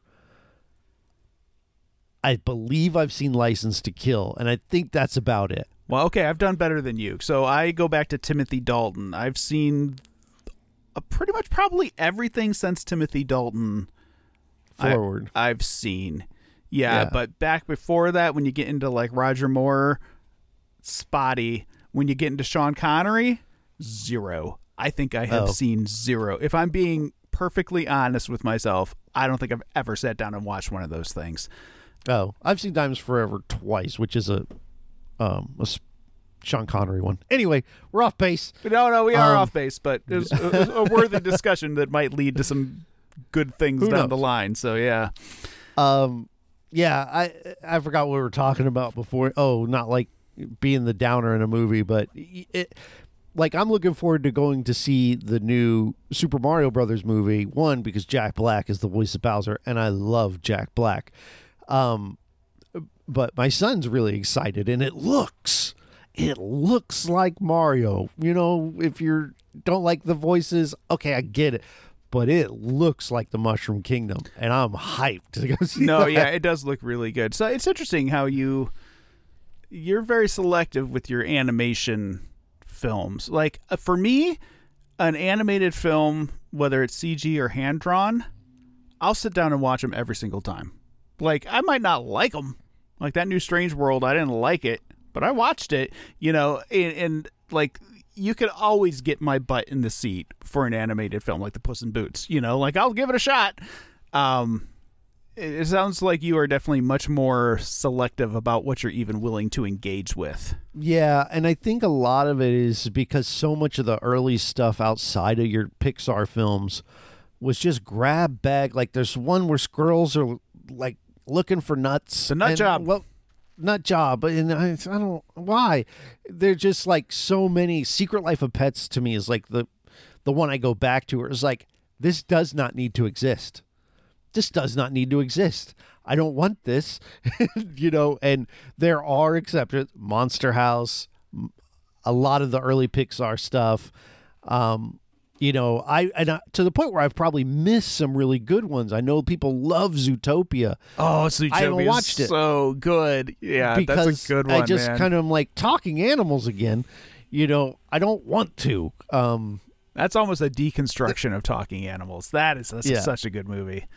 I believe I've seen License to Kill, and I think that's about it. Well, okay, I've done better than you. So I go back to Timothy Dalton. I've seen pretty much probably everything since Timothy Dalton Forward. I've seen. Yeah, Yeah. but back before that, when you get into like Roger Moore, spotty. When you get into Sean Connery, zero. I think I have Oh. seen zero. If I'm being perfectly honest with myself, I don't think I've ever sat down and watched one of those things. Oh, I've seen Diamonds Forever twice, which is a um a Sean Connery one. Anyway, we're off base. No, no, we are Um, off base, but it was a, a worthy discussion that might lead to some good things down knows? the line. So yeah, Um, yeah, I I forgot what we were talking about before. Oh, not like being the downer in a movie, but it. Like I'm looking forward to going to see the new Super Mario Brothers movie. One because Jack Black is the voice of Bowser, and I love Jack Black. Um, but my son's really excited, and it looks, it looks like Mario. You know, if you don't like the voices, okay, I get it. But it looks like the Mushroom Kingdom, and I'm hyped to go see. no, that. yeah, it does look really good. So it's interesting how you you're very selective with your animation films. Like uh, for me, an animated film, whether it's CG or hand drawn, I'll sit down and watch them every single time. Like I might not like them, like that new Strange World, I didn't like it, but I watched it. You know, and, and like you could always get my butt in the seat for an animated film like the Puss in Boots. You know, like I'll give it a shot. Um, it sounds like you are definitely much more selective about what you're even willing to engage with. Yeah, and I think a lot of it is because so much of the early stuff outside of your Pixar films was just grab bag. Like there's one where squirrels are like looking for nuts. The nut and- job. Well, nut job, and I, I don't why. They're just like so many. Secret Life of Pets to me is like the the one I go back to. It's like this does not need to exist. This does not need to exist. I don't want this, you know. And there are exceptions. Monster House, a lot of the early Pixar stuff. Um, you know, I and I, to the point where I've probably missed some really good ones. I know people love Zootopia Oh, Zootopia I haven't is watched it. so good. Yeah, because that's a good one, I just man. kind of am like talking animals again. You know, I don't want to. Um, That's almost a deconstruction of talking animals. That is Yeah. such a good movie.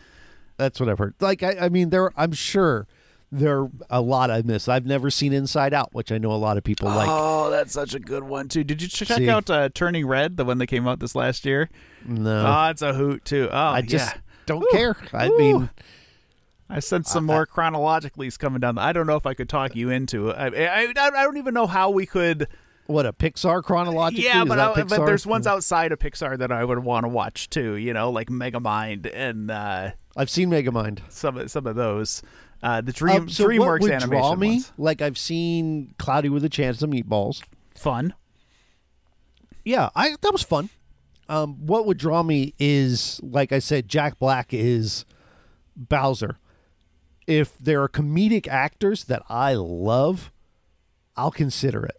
that's what I've heard. Like, I, I mean, there. I'm sure there are a lot I missed. I've never seen Inside Out, which I know a lot of people like. oh, that's such a good one too. Did you check See. out uh, Turning Red, the one that came out this last year? No, Oh, it's a hoot too. Oh, I just yeah. don't Ooh, care. I ooh. mean, I sense some more chronologically coming down. I don't know if I could talk you into it. I, I, I don't even know how we could. what a Pixar chronologically. yeah, but I, but there's ones outside of Pixar that I would want to watch too. You know, like Megamind and uh, I've seen Megamind. some some of those. Uh, the Dream Um, so DreamWorks what would animation draw me? ones. Like I've seen Cloudy with a Chance of Meatballs. Fun. yeah, I that was fun. Um, what would draw me is, like I said, Jack Black is Bowser. If there are comedic actors that I love, I'll consider it.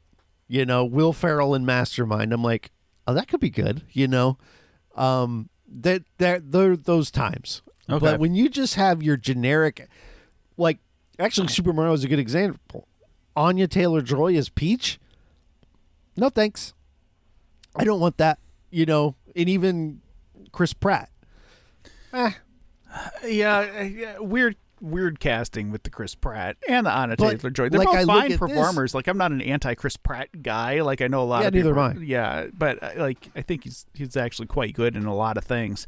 You know, Will Ferrell in Mastermind. I'm like, oh, that could be good. You know, um, that that those times. Okay. But when you just have your generic, like, actually, Super Mario is a good example. Anya Taylor Joy as Peach. No thanks. I don't want that. You know, and even Chris Pratt. Eh, Yeah, yeah, weird, weird casting with the Chris Pratt and the Anna But, Taylor Joy. They're like, both I fine at this- performers. Like I'm not an anti Chris Pratt guy. Like I know a lot Yeah, of neither people. am I. Yeah, but uh, like I think he's he's actually quite good in a lot of things.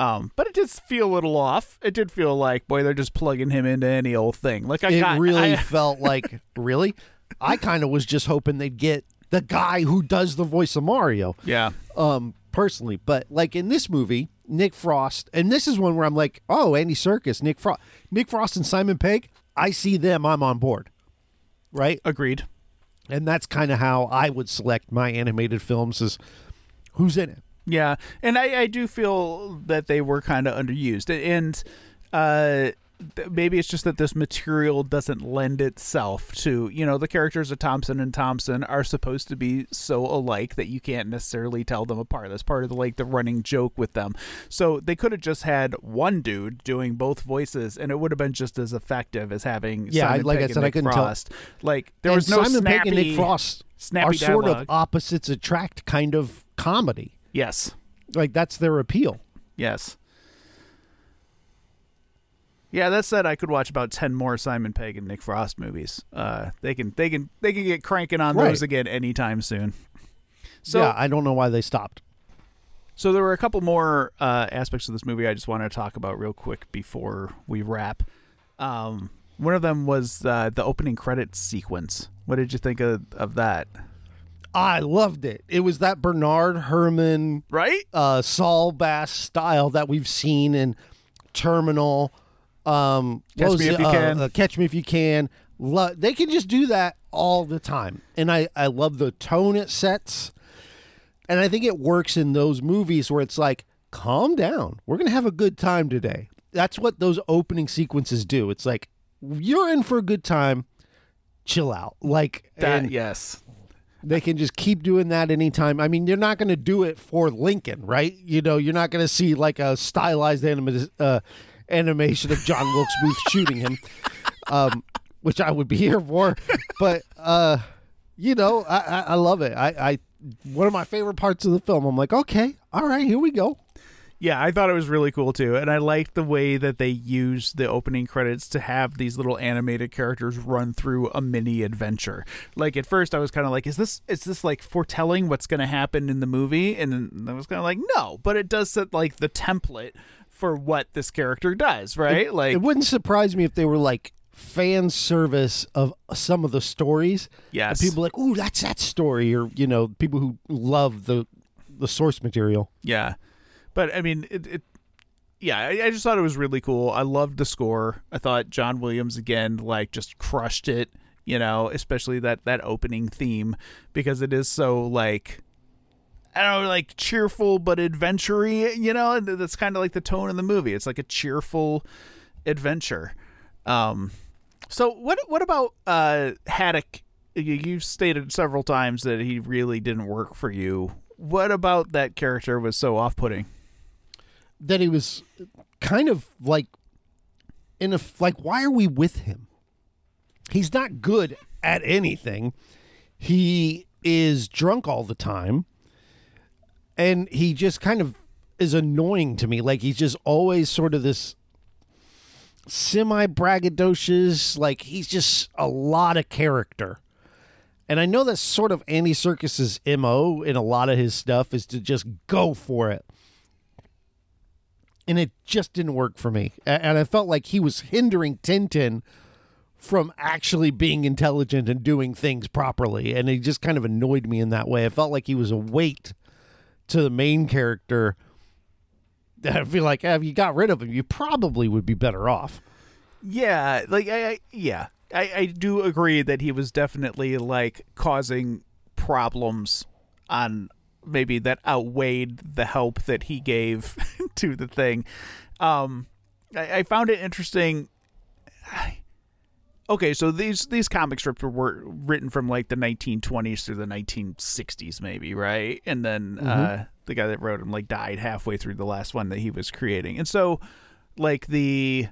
Um, but it did feel a little off. It did feel like, boy, they're just plugging him into any old thing. Like I it got, really I- felt like really. I kind of was just hoping they'd get the guy who does the voice of Mario. yeah, um personally but like in this movie nick frost and this is one where i'm like oh andy serkis nick frost nick frost and simon pegg i see them i'm on board right agreed. and that's kind of how i would select my animated films is who's in it Yeah, and I, I do feel that they were kind of underused, and uh, th- maybe it's just that this material doesn't lend itself to you know the characters of Thompson and Thompson are supposed to be so alike that you can't necessarily tell them apart. That's part of the like the running joke with them. So they could have just had one dude doing both voices, and it would have been just as effective as having Yeah, I- Simon like I said, I couldn't tell- Frost. Like there And was no simon snappy, pegg and nick frost snappy are sort of opposites attract kind of comedy Yes, like that's their appeal Yes. Yeah, that said, I could watch about ten more Simon Pegg and Nick Frost movies. Uh, they can, they can, they can get cranking on Right. those again anytime soon. So, yeah i don't know why they stopped so there were a couple more uh, aspects of this movie I just want to talk about real quick before we wrap. Um, one of them was uh, the opening credits sequence. What did you think of, of that? I loved it it was that bernard herrmann Right? uh, Saul Bass style that we've seen in Terminal. Um, Catch was Me If it? You Uh, Can. uh, Catch Me If You Can. Lo- they can just do that all the time, and I I love the tone it sets, and I think it works in those movies where it's like, calm down, we're gonna have a good time today. That's what those opening sequences do. It's like you're in for a good time. Chill out, like That and yes. They can just keep doing that anytime. I mean, you're not going to do it for Lincoln, right? You know, you're not going to see like a stylized anima- uh, animation of John Wilkes Booth shooting him, um, which I would be here for. But uh, you know, I, I, I love it. I, I one of my favorite parts of the film. I'm like, okay, all right, here we go. Yeah, I thought it was really cool too, and I liked the way that they used the opening credits to have these little animated characters run through a mini adventure. Like at first, I was kind of like, "Is this is this like foretelling what's going to happen in the movie?" And then I was kind of like, "No," but it does set like the template for what this character does, right? like, It wouldn't surprise me if they were like fan service of some of the stories. yes, And people like, ooh, that's that story, or you know, people who love the the source material. Yeah, but I mean, it, it yeah, I, I just thought it was really cool. I loved the score. I thought John Williams again, like, just crushed it. You know, especially that that opening theme because it is so like. I don't know, like cheerful but adventurous. You know, that's kind of like the tone of the movie. It's like a cheerful adventure. Um, so what what about uh, Haddock? You, you've stated several times that he really didn't work for you. What about that character was so off putting? That he was kind of like in a like why are we with him? He's not good at anything. He is drunk all the time. And he just kind of is annoying to me. Like he's just always sort of this semi braggadocious, like he's just a lot of character. And I know that's sort of Andy Serkis's MO in a lot of his stuff is to just go for it. And it just didn't work for me. And I felt like he was hindering Tintin from actually being intelligent and doing things properly. And it just kind of annoyed me in that way. I felt like he was a weight to the main character. I feel like if you got rid of him, you probably would be better off. Yeah, like I, I yeah, I, I do agree that he was definitely like causing problems on maybe that outweighed the help that he gave to the thing. Um, I, I found it interesting. Okay, so these these comic strips were, written from like the 1920s through the 1960s, maybe, right? And then uh, the guy that wrote them like died halfway through the last one that he was creating, and so like the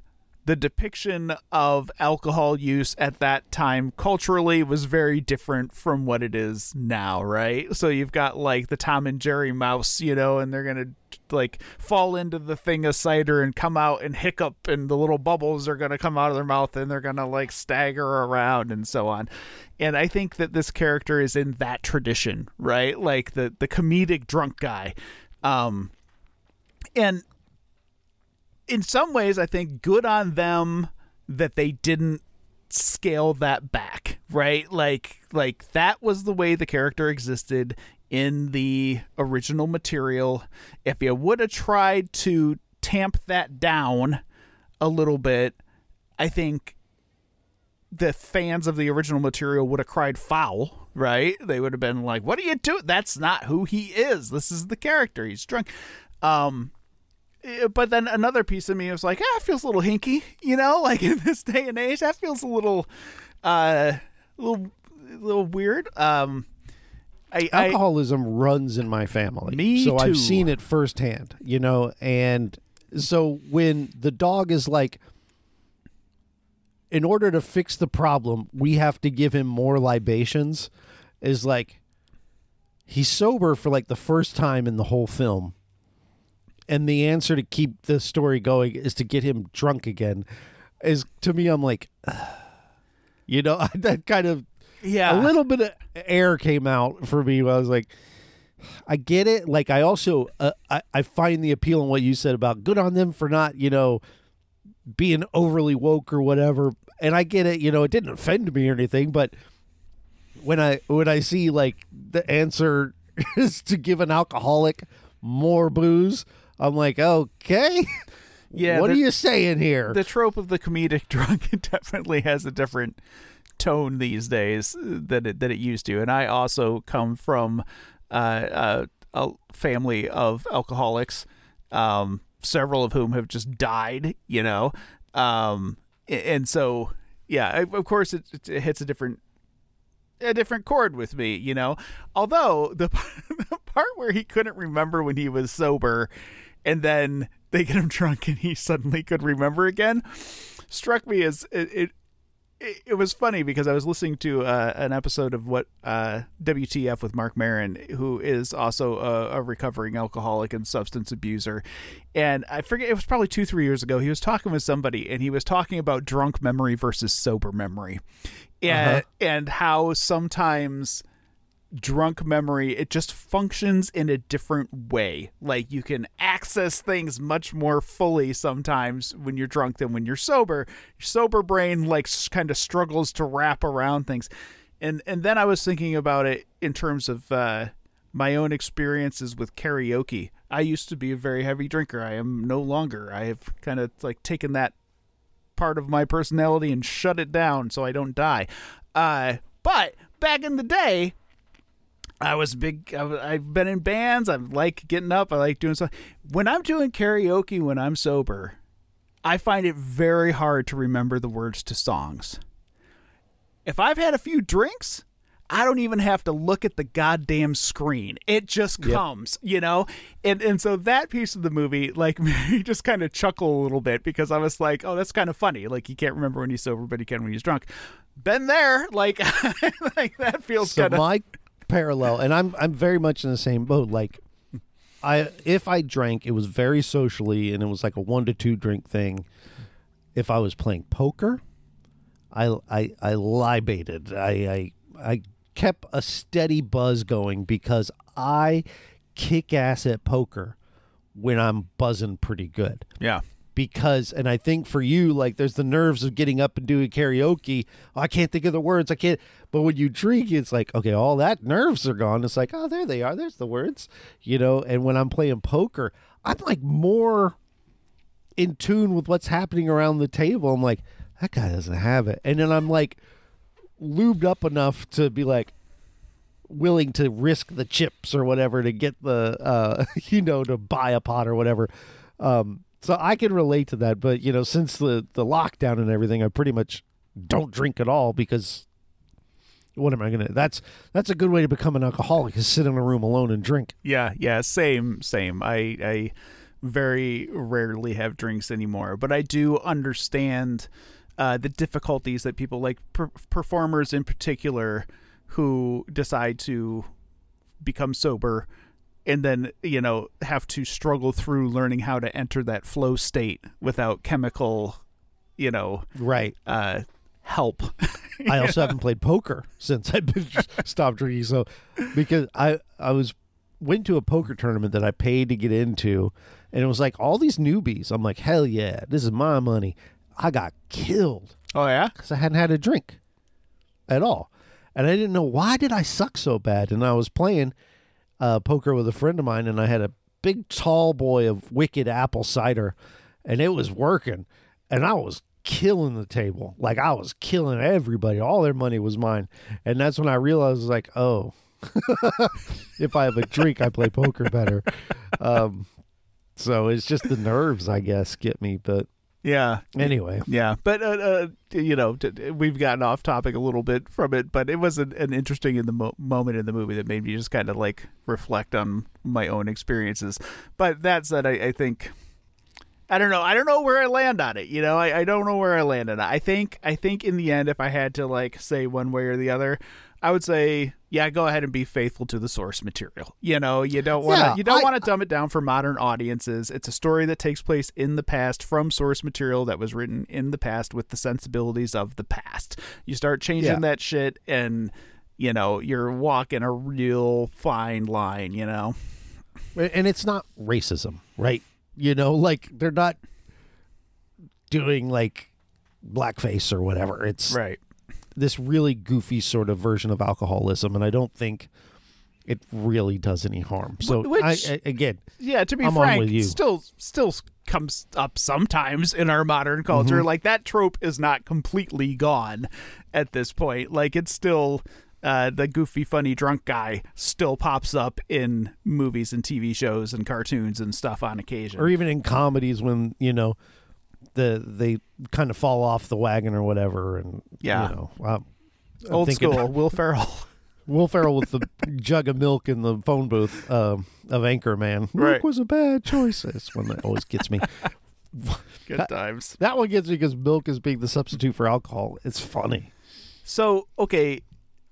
the depiction of alcohol use at that time culturally was very different from what it is now, right? So you've got like the Tom and Jerry mouse, you know, and they're gonna like fall into the thing of cider and come out and hiccup, and the little bubbles are gonna come out of their mouth, and they're gonna like stagger around and so on. And I think that this character is in that tradition, right? Like the the comedic drunk guy. Um, and in some ways, I think good on them that they didn't scale that back, right? Like like that was the way the character existed in the original material. If you would have tried to tamp that down a little bit, I think the fans of the original material would have cried foul, right? They would have been like, "What are you doing? That's not who he is. This is the character. He's drunk." Um but then another piece of me was like, ah, it feels a little hinky, you know, like in this day and age, that feels a little, uh, a little, a little weird. Um, I, I Alcoholism runs in my family. Me so too. I've seen it firsthand, you know, and so when the dog is like in order to fix the problem, we have to give him more libations is like he's sober for like the first time in the whole film. And the answer to keep the story going is to get him drunk again. Is to me, I'm like, you know, that kind of yeah, a little bit of air came out for me. I was like, I get it. Like I also uh, I I find the appeal in what you said about good on them for not you know being overly woke or whatever. And I get it. You know, it didn't offend me or anything, but when I when I see like the answer is to give an alcoholic more booze, I'm like, okay. Yeah, what the- are you saying here? the trope of the comedic drunk definitely has a different tone these days than it than it used to. And I also come from uh, a, a family of alcoholics, um, several of whom have just died. You know, um, and so yeah, of course it, it, it hits a different a different chord with me, you know. Although the, the part where he couldn't remember when he was sober, and then they get him drunk and he suddenly could remember again, struck me as it. it it was funny because I was listening to uh, an episode of what uh, WTF with Marc Maron, who is also a, a recovering alcoholic and substance abuser, and I forget it was probably two three years ago. He was talking with somebody, and he was talking about drunk memory versus sober memory, and and how sometimes drunk memory it just functions in a different way like you can access things much more fully sometimes when you're drunk than when you're sober your sober brain like kind of struggles to wrap around things and and then i was thinking about it in terms of uh my own experiences with karaoke. I used to be a very heavy drinker. I am no longer. I have kind of like taken that part of my personality and shut it down so I don't die. Uh, but back in the day, I was big. I, have been in bands. I like getting up. I like doing stuff. When I'm doing karaoke, when I'm sober, I find it very hard to remember the words to songs. If I've had a few drinks, I don't even have to look at the goddamn screen. It just comes, yep. you know? And and so that piece of the movie, like me just kind of chuckle a little bit because I was like, oh, that's kind of funny. Like you can't remember when he's sober, but he can when he's drunk. Been there. Like, like that feels so kind of my parallel, and I'm I'm very much in the same boat. Like I if I drank, it was very socially and it was like a one to two drink thing. If I was playing poker, I I I libated. I I I kept a steady buzz going because I kick ass at poker when I'm buzzing pretty good. Yeah. Because, and I think for you, like, there's the nerves of getting up and doing karaoke. Oh, I can't think of the words. I can't. But when you drink, it's like, okay, all that nerves are gone. It's like, oh, there they are. There's the words, you know. And when I'm playing poker, I'm like more in tune with what's happening around the table. I'm like, that guy doesn't have it. And then I'm like, lubed up enough to be like willing to risk the chips or whatever to get the uh you know to buy a pot or whatever um so i can relate to that but you know since the the lockdown and everything i pretty much don't drink at all because what am i gonna that's that's a good way to become an alcoholic is sit in a room alone and drink. Yeah yeah same same. I i very rarely have drinks anymore but i do understand uh, the difficulties that people like per- performers in particular who decide to become sober and then you know have to struggle through learning how to enter that flow state without chemical you know right. uh help. I also haven't played poker since i've been stopped drinking. So because i i was went to a poker tournament that i paid to get into and it was like all these newbies. I'm like hell yeah this is my money. I got killed. Oh yeah, because I hadn't had a drink at all, and I didn't know why did I suck so bad. And I was playing uh, poker with a friend of mine, and I had a big tall boy of wicked apple cider, and it was working, and I was killing the table like I was killing everybody. All their money was mine, and that's when I realized like, oh. if I have a drink, I play poker better. Um, so it's just the nerves, I guess, get me. But yeah. Anyway. Yeah, but uh, uh, you know, we've gotten off topic a little bit from it, but it was an, an interesting in the mo- moment in the movie that made me just kind of like reflect on my own experiences. But that said, I, I think. I don't know. I don't know where I land on it. You know, I, I don't know where I land on it. I think I think in the end, if I had to like say one way or the other, I would say, yeah, go ahead and be faithful to the source material. You know, you don't want to yeah, you don't want to dumb it down for modern audiences. It's a story that takes place in the past from source material that was written in the past with the sensibilities of the past. You start changing yeah. that shit and you know, you're walking a real fine line, you know. And it's not racism, right? You know, like they're not doing like blackface or whatever. It's right this really goofy sort of version of alcoholism, and I don't think it really does any harm. So Which, I, I, again, yeah, to be I'm frank, still still comes up sometimes in our modern culture. Mm-hmm. Like that trope is not completely gone at this point. Like it's still uh, the goofy, funny, drunk guy still pops up in movies and TV shows and cartoons and stuff on occasion, or even in comedies when you know the they kind of fall off the wagon or whatever, and yeah, you know, I'm, I'm old thinking, school Will Ferrell. Will Ferrell with the jug of milk in the phone booth uh, of Anchorman. Right. Milk was a bad choice. That's one that always gets me. Good times. That one gets me because milk is being the substitute for alcohol. It's funny. So, okay,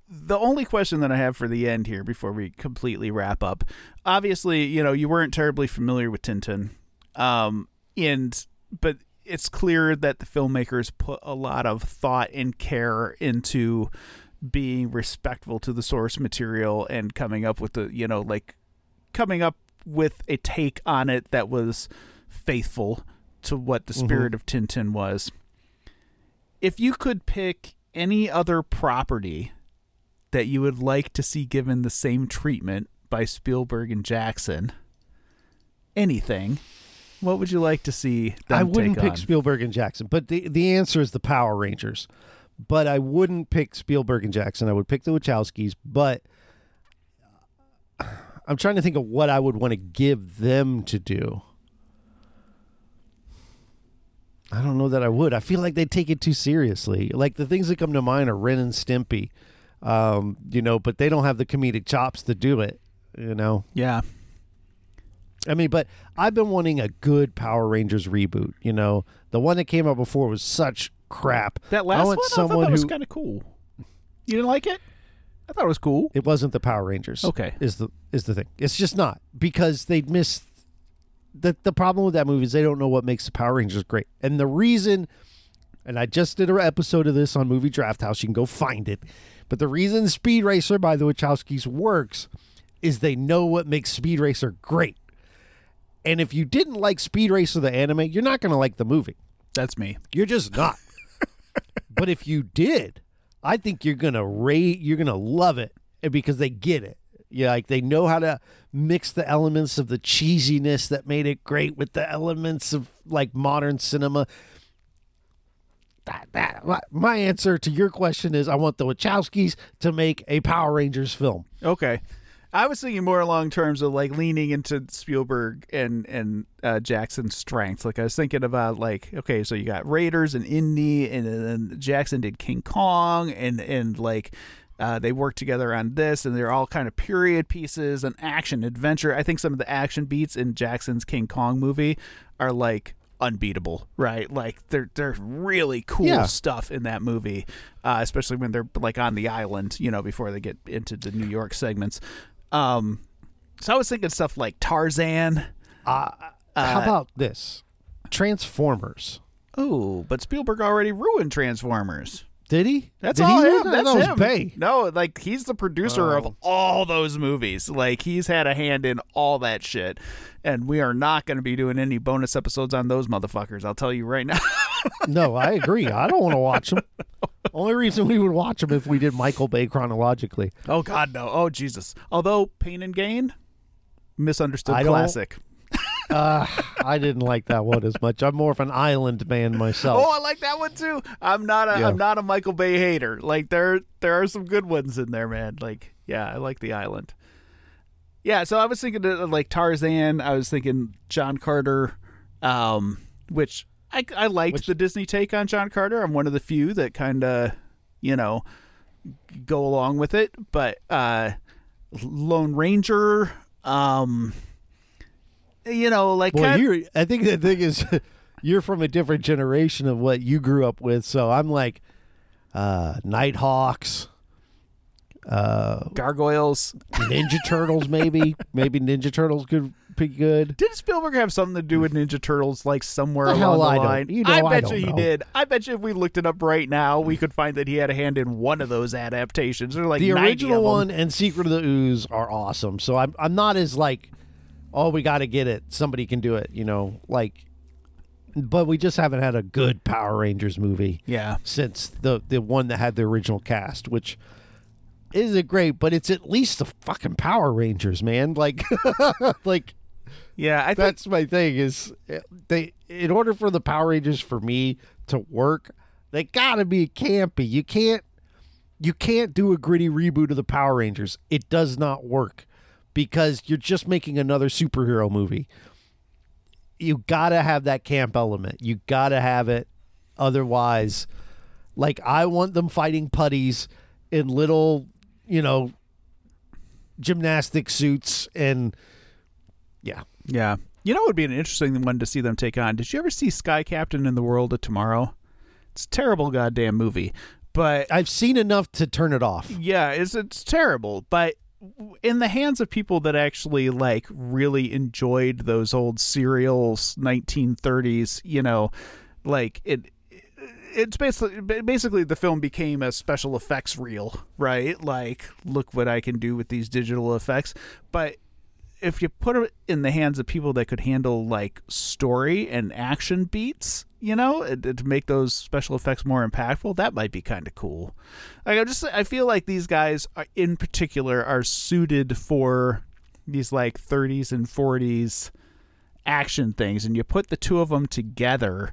the only question that I have for the end here before we completely wrap up, obviously, you know, you weren't terribly familiar with Tintin, um, and but it's clear that the filmmakers put a lot of thought and care into being respectful to the source material and coming up with the you know like coming up with a take on it that was faithful to what the mm-hmm. spirit mm-hmm. of Tintin was. If you could pick any other property that you would like to see given the same treatment by Spielberg and Jackson, anything, what would you like to see them I wouldn't pick on? Spielberg and Jackson, but the the answer is the Power Rangers. But I wouldn't pick Spielberg and Jackson. I would pick the Wachowskis. But I'm trying to think of what I would want to give them to do. I don't know that I would. I feel like they take it too seriously. Like the things that come to mind are Ren and Stimpy, um, you know, but they don't have the comedic chops to do it. You know, yeah. I mean, but I've been wanting a good Power Rangers reboot. You know, the one that came out before was such crap. That I last want one, I thought that was kind of cool. You didn't like it? I thought it was cool. it wasn't the Power Rangers. Okay. is the is the thing. It's just not because they missed the the problem with that movie is they don't know what makes the Power Rangers great, and the reason. And I just did an episode of this on Movie Draft House. You can go find it. But the reason Speed Racer by the Wachowskis works is they know what makes Speed Racer great. And if you didn't like Speed Racer the anime, you're not going to like the movie. That's me. You're just not. but if you did, I think you're gonna rate. You're gonna love it because they get it. Yeah, like they know how to mix the elements of the cheesiness that made it great with the elements of like modern cinema. That, that my- my answer to your question is I want the Wachowskis to make a Power Rangers film. Okay. I was thinking more along terms of like leaning into Spielberg and and uh, Jackson's strengths. Like I was thinking about like okay, so you got Raiders and Indy, and then Jackson did King Kong, and and like uh, they worked together on this, and they're all kind of period pieces and action adventure. I think some of the action beats in Jackson's King Kong movie are like unbeatable, right? Like they're they're really cool Yeah. stuff in that movie, uh, especially when they're like on the island, you know, before they get into the New York segments. Um, so I was thinking stuff like Tarzan. Uh, how about this? Transformers. Oh, but Spielberg already ruined Transformers. Did he? That's Did all he? him. That That's was him. Bay. No, like he's the producer Oh. of all those movies. Like he's had a hand in all that shit. And we are not going to be doing any bonus episodes on those motherfuckers. I'll tell you right now. No, I agree. I don't want to watch them. Only reason we would watch them if we did Michael Bay chronologically. oh God, no. Oh Jesus. Although Pain and Gain, misunderstood I don't- classic. Uh, I didn't like that one as much. I'm more of an island man myself. Oh, I like that one too. I'm not a Yeah. am not a Michael Bay hater. Like there there are some good ones in there, man. Like yeah, I like The Island. Yeah, so I was thinking of like Tarzan. I was thinking John Carter, um, which I I liked Which- the Disney take on John Carter. I'm one of the few that kind of you know go along with it. But uh, Lone Ranger, um, you know, like Boy, kind- you're, I think the thing is, you're from a different generation of what you grew up with. So I'm like, uh, Nighthawks, uh, gargoyles. Ninja Turtles, maybe. maybe Ninja Turtles could be good. Did Spielberg have something to do with Ninja Turtles, like somewhere The along the I line? you know, I I bet don't you he know. did. I bet you if we looked it up right now, we could find that he had a hand in one of those adaptations. Are like the original one and Secret of the Ooze are awesome. So I'm I'm not as like, oh, we got to get it. Somebody can do it. You know, like. But we just haven't had a good Power Rangers movie. Yeah, since the the one that had the original cast, which isn't great, but it's at least the fucking Power Rangers, man. Like, like yeah. I think that's my thing is eh, they in order for the Power Rangers for me to work, they gotta be campy. You can't you can't do a gritty reboot of the Power Rangers. It does not work because you're just making another superhero movie. You gotta have that camp element. You gotta have it. Otherwise, like I want them fighting putties in little, you know, gymnastic suits and yeah. yeah. You know, what would be an interesting one to see them take on. Did you ever see Sky Captain in the World of Tomorrow? It's a terrible goddamn movie, but I've seen enough to turn it off. Yeah, it's it's terrible, but in the hands of people that actually like really enjoyed those old serials 1930s, you know, like it it's basically basically the film became a special effects reel, right? Like look what I can do with these digital effects, but if you put it in the hands of people that could handle like story and action beats, you know, and to make those special effects more impactful, that might be kind of cool. Like I just I feel like these guys are, in particular are suited for these like 30s and 40s action things, and you put the two of them together,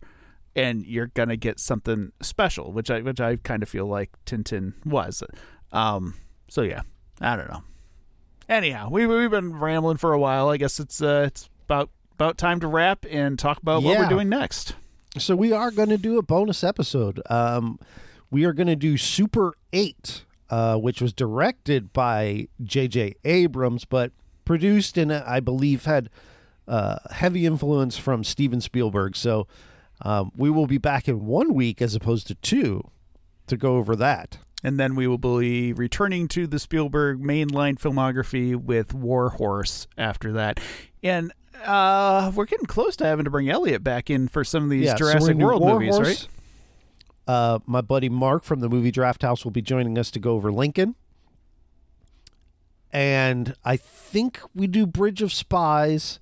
and you're gonna get something special, which I which I kind of feel like Tintin was. Um, so yeah, I don't know. Anyhow, we we've been rambling for a while. I guess it's uh it's about about time to wrap and talk about what we're doing next. So we are going to do a bonus episode. Um, we are going to do Super 8, uh, which was directed by J.J. Abrams, but produced and I believe had uh, heavy influence from Steven Spielberg. So um, we will be back in one week as opposed to two to go over that. And then we will be returning to the Spielberg mainline filmography with War Horse after that. And uh, we're getting close to having to bring Elliot back in for some of these Yeah, Jurassic gonna World War movies, Horse. right? Uh, my buddy Mark from the movie Draft House will be joining us to go over Lincoln. And I think we do Bridge of Spies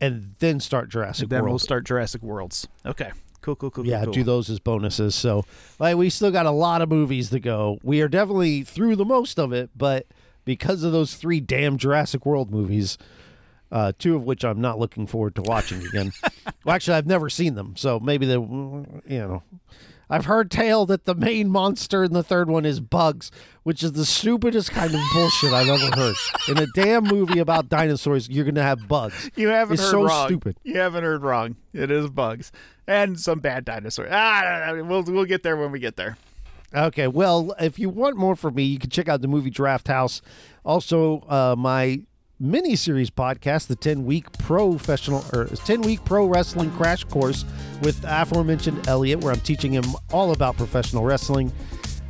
and then start Jurassic And then World. we'll start Jurassic Worlds. Okay. Cool, cool, cool, yeah, cool. do those as bonuses. So, like, we still got a lot of movies to go. We are definitely through the most of it, but because of those three damn Jurassic World movies, uh, two of which I'm not looking forward to watching again. well, actually, I've never seen them, so maybe the you know, I've heard tale that the main monster in the third one is bugs, which is the stupidest kind of bullshit I've ever heard. In a damn movie about dinosaurs, you're gonna have bugs. You haven't It's heard so wrong. stupid. You haven't heard wrong. It is bugs and some bad dinosaurs. Ah, we'll we'll get there when we get there. Okay, well, if you want more from me, you can check out the movie Draft House. Also, uh, my mini series podcast, the 10 week professional or 10 week pro wrestling crash course with aforementioned Elliot, where I'm teaching him all about professional wrestling.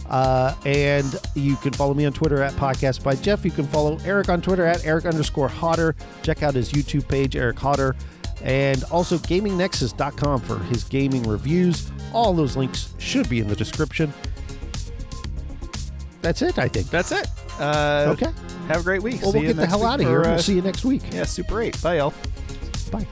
Uh, and you can follow me on Twitter at Podcast by Jeff. You can follow Eric on Twitter at Eric underscore Hauter. Check out his YouTube page, Eric Hauter. And also GamingNexus.com for his gaming reviews. All those links should be in the description. That's it, I think. That's it. Uh, Okay. Have a great week. Well, See we'll get the hell out of for, here. uh, We'll see you next week. Yeah, Super 8. Bye, y'all. Bye.